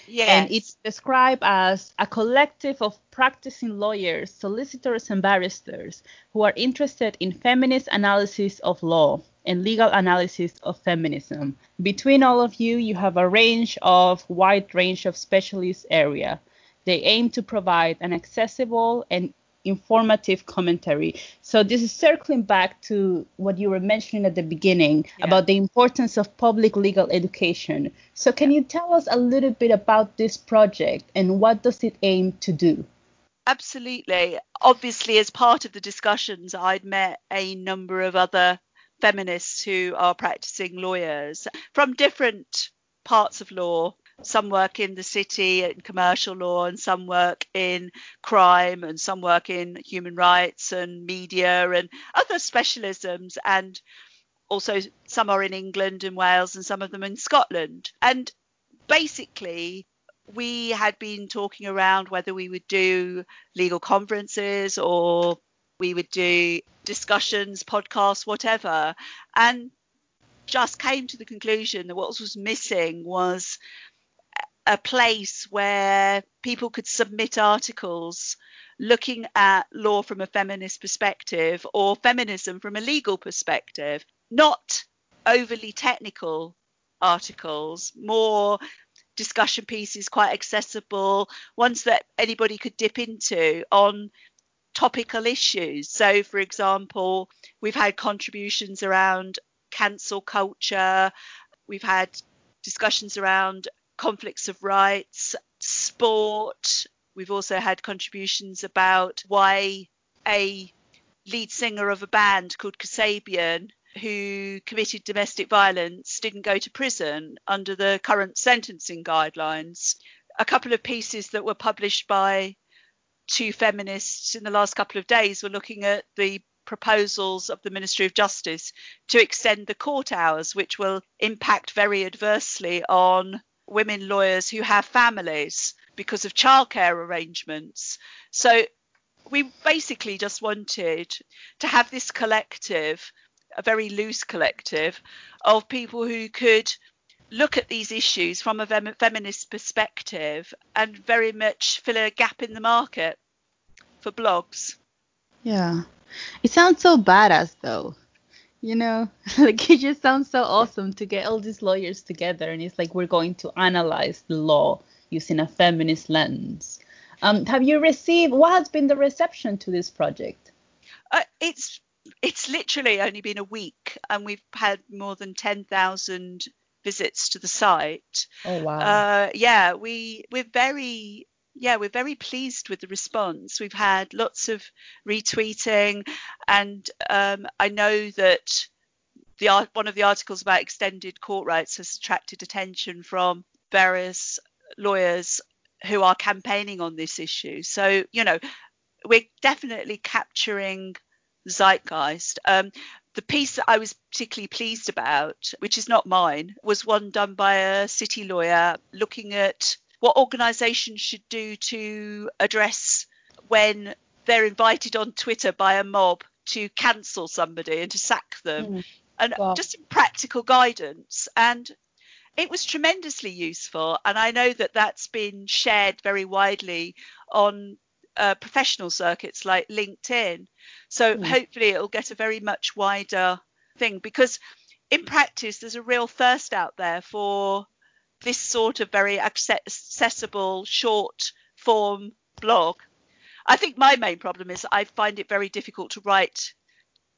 S3: Yes.
S2: And it's described as a collective of practicing lawyers, solicitors, and barristers who are interested in feminist analysis of law and legal analysis of feminism. Between all of you, you have a range of wide range of specialist area. They aim to provide an accessible and informative commentary. So this is circling back to what you were mentioning at the beginning
S3: Yeah.
S2: about the importance of public legal education. So can you tell us a little bit about this project and what does it aim to do?
S3: Absolutely. Obviously, as part of the discussions, I'd met a number of other feminists who are practicing lawyers from different parts of law. Some work in the city in commercial law, and some work in crime, and some work in human rights and media and other specialisms. And also, some are in England and Wales, and some of them in Scotland. And basically, we had been talking around whether we would do legal conferences or we would do discussions, podcasts, whatever, and just came to the conclusion that what was missing was a place where people could submit articles looking at law from a feminist perspective or feminism from a legal perspective, not overly technical articles, more discussion pieces, quite accessible, ones that anybody could dip into on topical issues. So, for example, we've had contributions around cancel culture, we've had discussions around conflicts of rights, sport. We've also had contributions about why a lead singer of a band called Kasabian, who committed domestic violence, didn't go to prison under the current sentencing guidelines. A couple of pieces that were published by two feminists in the last couple of days were looking at the proposals of the Ministry of Justice to extend the court hours, which will impact very adversely on women lawyers who have families because of childcare arrangements. So we basically just wanted to have this collective, a very loose collective, of people who could look at these issues from a fem- feminist perspective and very much fill a gap in the market for blogs.
S2: Yeah. It sounds so badass though. You know, like it just sounds so awesome to get all these lawyers together and it's like we're going to analyze the law using a feminist lens. Um, have you received what has been the reception to this project?
S3: Uh, it's it's literally only been a week and we've had more than 10,000 visits to the site.
S2: Oh wow.
S3: Uh, yeah, we we're very yeah we're very pleased with the response. We've had lots of retweeting, and um, I know that the art, one of the articles about extended court rights has attracted attention from various lawyers who are campaigning on this issue. So you know we're definitely capturing zeitgeist. Um, the piece that I was particularly pleased about, which is not mine, was one done by a city lawyer looking at what organisations should do to address when they're invited on Twitter by a mob to cancel somebody and to sack them,
S2: Mm.
S3: and
S1: Wow.
S3: just practical guidance. And it was tremendously useful. And I know that that's been shared very widely on uh, professional circuits like LinkedIn. So
S2: Mm.
S3: hopefully it'll get a very much wider thing because in practice there's a real thirst out there for this sort of very accessible short form blog. I think my main problem is I find it very difficult to write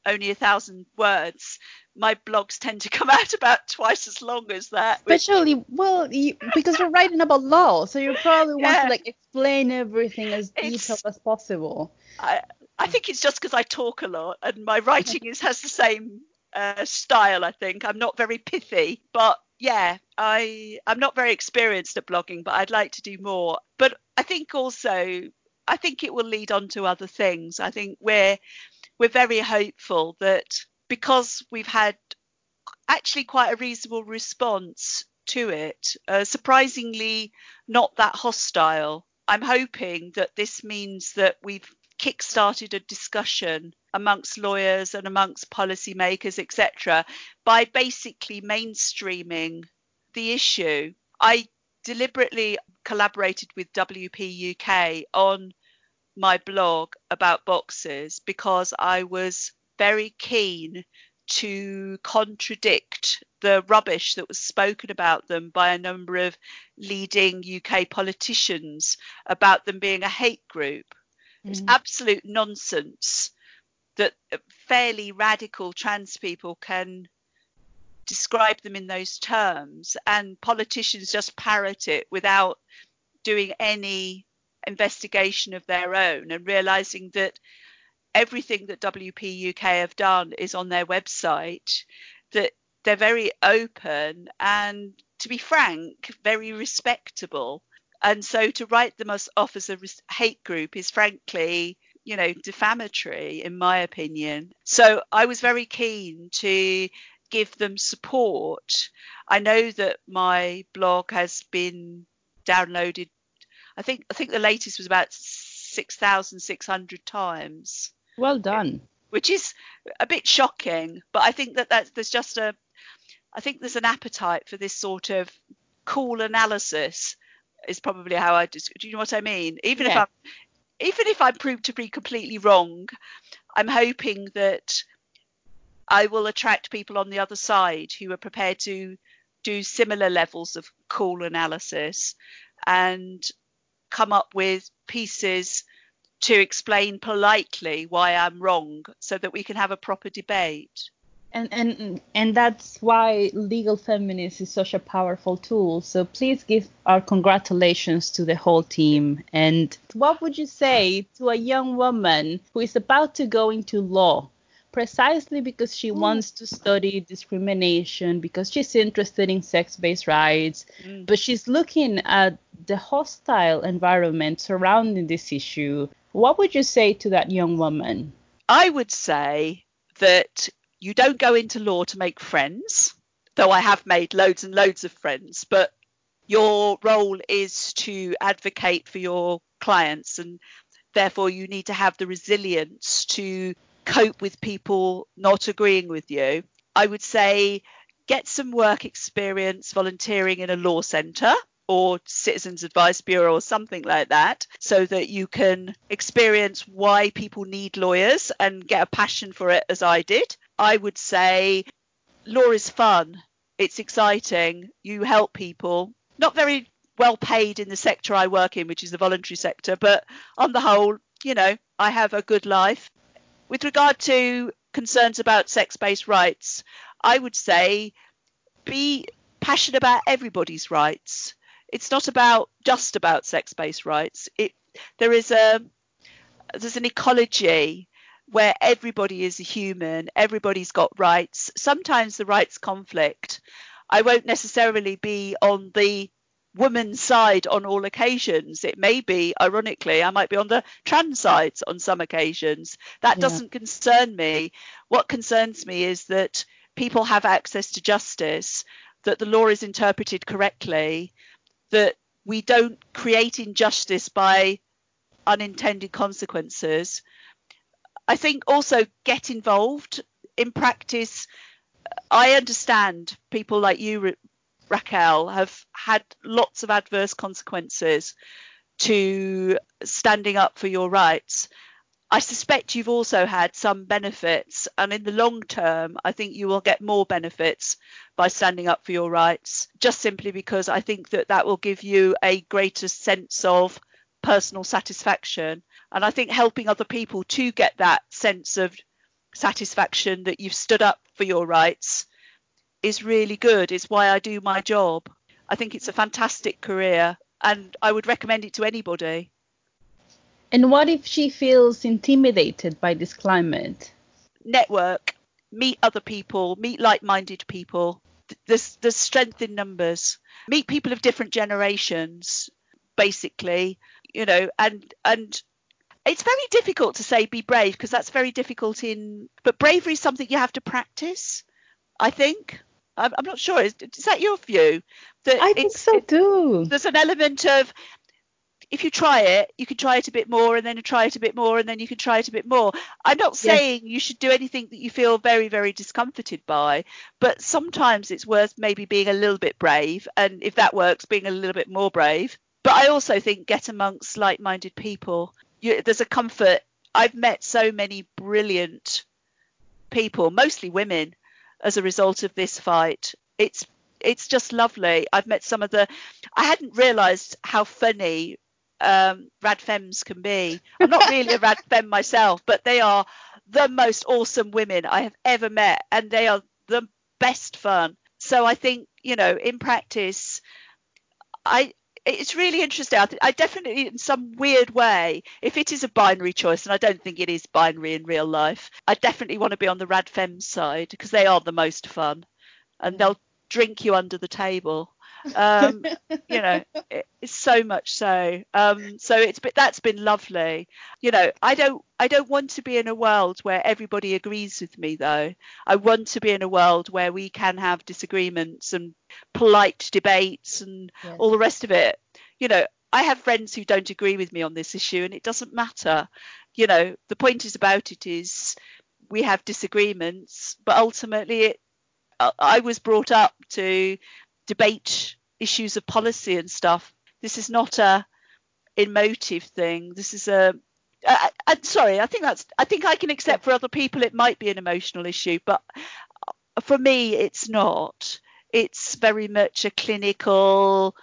S3: only a thousand words. My blogs tend to come out about twice as long as that. which-
S2: Especially, well, you, because you're writing about law, so you probably want
S3: Yeah.
S2: to like explain everything as
S3: It's-
S2: detailed as possible.
S3: I, I think it's just because I talk a lot and my writing is has the same uh, style. I think I'm not very pithy, but yeah, I I'm not very experienced at blogging, but I'd like to do more. But I think also I think it will lead on to other things. I think we're we're very hopeful that because we've had actually quite a reasonable response to it, uh, surprisingly not that hostile. I'm hoping that this means that we've kick-started a discussion amongst lawyers and amongst policymakers, etc., by basically mainstreaming the issue. I deliberately collaborated with WP UK on my blog about boxes because I was very keen to contradict the rubbish that was spoken about them by a number of leading UK politicians about them being a hate group. Mm. It's absolute nonsense that fairly radical trans people can describe them in those terms and politicians just parrot it without doing any investigation of their own and realizing that everything that WP UK have done is on their website, that they're very open and, to be frank, very respectable. And so to write them off as a hate group is frankly, you know, defamatory in my opinion. So I was very keen to give them support. I know that my blog has been downloaded. I think I think the latest was about 6,600 times.
S2: Well done.
S3: Which is a bit shocking, but I think that that's, there's just a, I think there's an appetite for this sort of cool analysis. Is probably how I do. You know what I mean? Even yeah. if I'm, even if I'm proved to be completely wrong, I'm hoping that I will attract people on the other side who are prepared to do similar levels of cool analysis and come up with pieces to explain politely why I'm wrong so that we can have a proper debate.
S2: And and and that's why legal feminist is such a powerful tool. So please give our congratulations to the whole team. And what would you say to a young woman who is about to go into law precisely because she Ooh. wants to study discrimination, because she's interested in sex based rights, mm. but she's looking at the hostile environment surrounding this issue. What would you say to that young woman?
S3: I would say that you don't go into law to make friends, though I have made loads and loads of friends, but your role is to advocate for your clients and therefore you need to have the resilience to cope with people not agreeing with you. I would say get some work experience volunteering in a law centre or Citizens Advice Bureau or something like that so that you can experience why people need lawyers and get a passion for it as I did. I would say law is fun, it's exciting, you help people. Not very well paid in the sector I work in, which is the voluntary sector, but on the whole, you know, I have a good life with regard to concerns about sex based rights, I would say be passionate about everybody's rights. It's not about just about sex based rights. It there is a there's an ecology where everybody is a human, everybody's got rights. Sometimes the rights conflict. I won't necessarily be on the woman's side on all occasions. It may be, ironically, I might be on the trans side on some occasions. That yeah. doesn't concern me. What concerns me is that people have access to justice, that the law is interpreted correctly, that we don't create injustice by unintended consequences. I think also get involved in practice. I understand people like you, Raquel, have had lots of adverse consequences to standing up for your rights. I suspect you've also had some benefits, and in the long term, I think you will get more benefits by standing up for your rights, just simply because I think that that will give you a greater sense of personal satisfaction. And I think helping other people to get that sense of satisfaction that you've stood up for your rights is really good. It's why I do my job. I think it's a fantastic career and I would recommend it to anybody.
S2: And what if she feels intimidated by this climate?
S3: Network, meet other people, meet like minded people. There's, there's strength in numbers. Meet people of different generations, basically, you know, and, and it's very difficult to say be brave because that's very difficult in, but bravery is something you have to practice, I think. I'm, I'm not sure. Is, is, that your view?
S2: That I think so too.
S3: There's an element of if you try it, you can try it a bit more and then try it a bit more and then you can try it a bit more. I'm not saying yes. you should do anything that you feel very, very discomforted by, but sometimes it's worth maybe being a little bit brave. And if that works, being a little bit more brave. But I also think get amongst like minded people. You, there's a comfort. I've met so many brilliant people, mostly women, as a result of this fight. It's it's just lovely. I've met some of the. I hadn't realised how funny um, rad femmes can be. I'm not really a rad femme myself, but they are the most awesome women I have ever met, and they are the best fun. So I think you know, in practice, I it's really interesting. I, I, definitely, in some weird way, if it is a binary choice, and I don't think it is binary in real life, I definitely want to be on the rad femme side because they are the most fun, and mm. they'll drink you under the table. Um, you know, it, so much so. Um, so it's that's been lovely. You know, I don't I don't want to be in a world where everybody agrees with me though. I want to be in a world where we can have disagreements and polite debates and all the rest of it. You know, I have friends who don't agree with me on this issue and it doesn't matter. You know, the point is about it is we have disagreements, but ultimately it I was brought up to debate issues of policy and stuff. This is not a emotive thing. This is a sorry. I think that's. I think I can accept for other people it might be an emotional issue, but for me it's not. It's very much a clinical,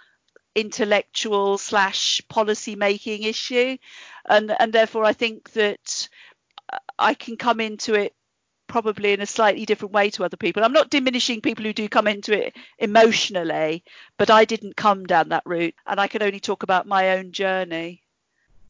S3: intellectual slash policy making issue, and and therefore I think that I can come into it probably in a slightly different way to other people. I'm not diminishing people who do come into it emotionally, but I didn't come down that route and I can only talk about my own journey.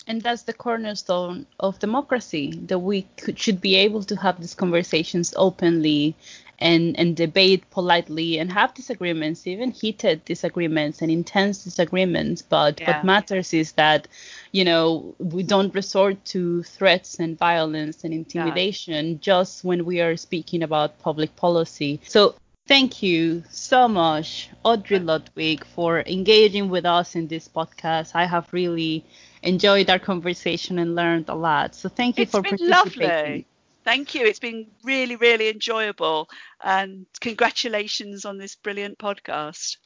S2: And that's the cornerstone of democracy that we could, should be able to have these conversations openly and and debate politely and have disagreements, even heated disagreements and intense disagreements. But yeah. what matters is that, you know, we don't resort to threats and violence and intimidation yeah. just when we are speaking about public policy. So Thank you so much, Audrey Ludwig, for engaging with us in this podcast. I have really enjoyed our conversation and learned a lot. So thank you
S3: it's
S2: for
S3: been
S2: participating.
S3: Lovely. Thank you. It's been really, really enjoyable. And congratulations on this brilliant podcast.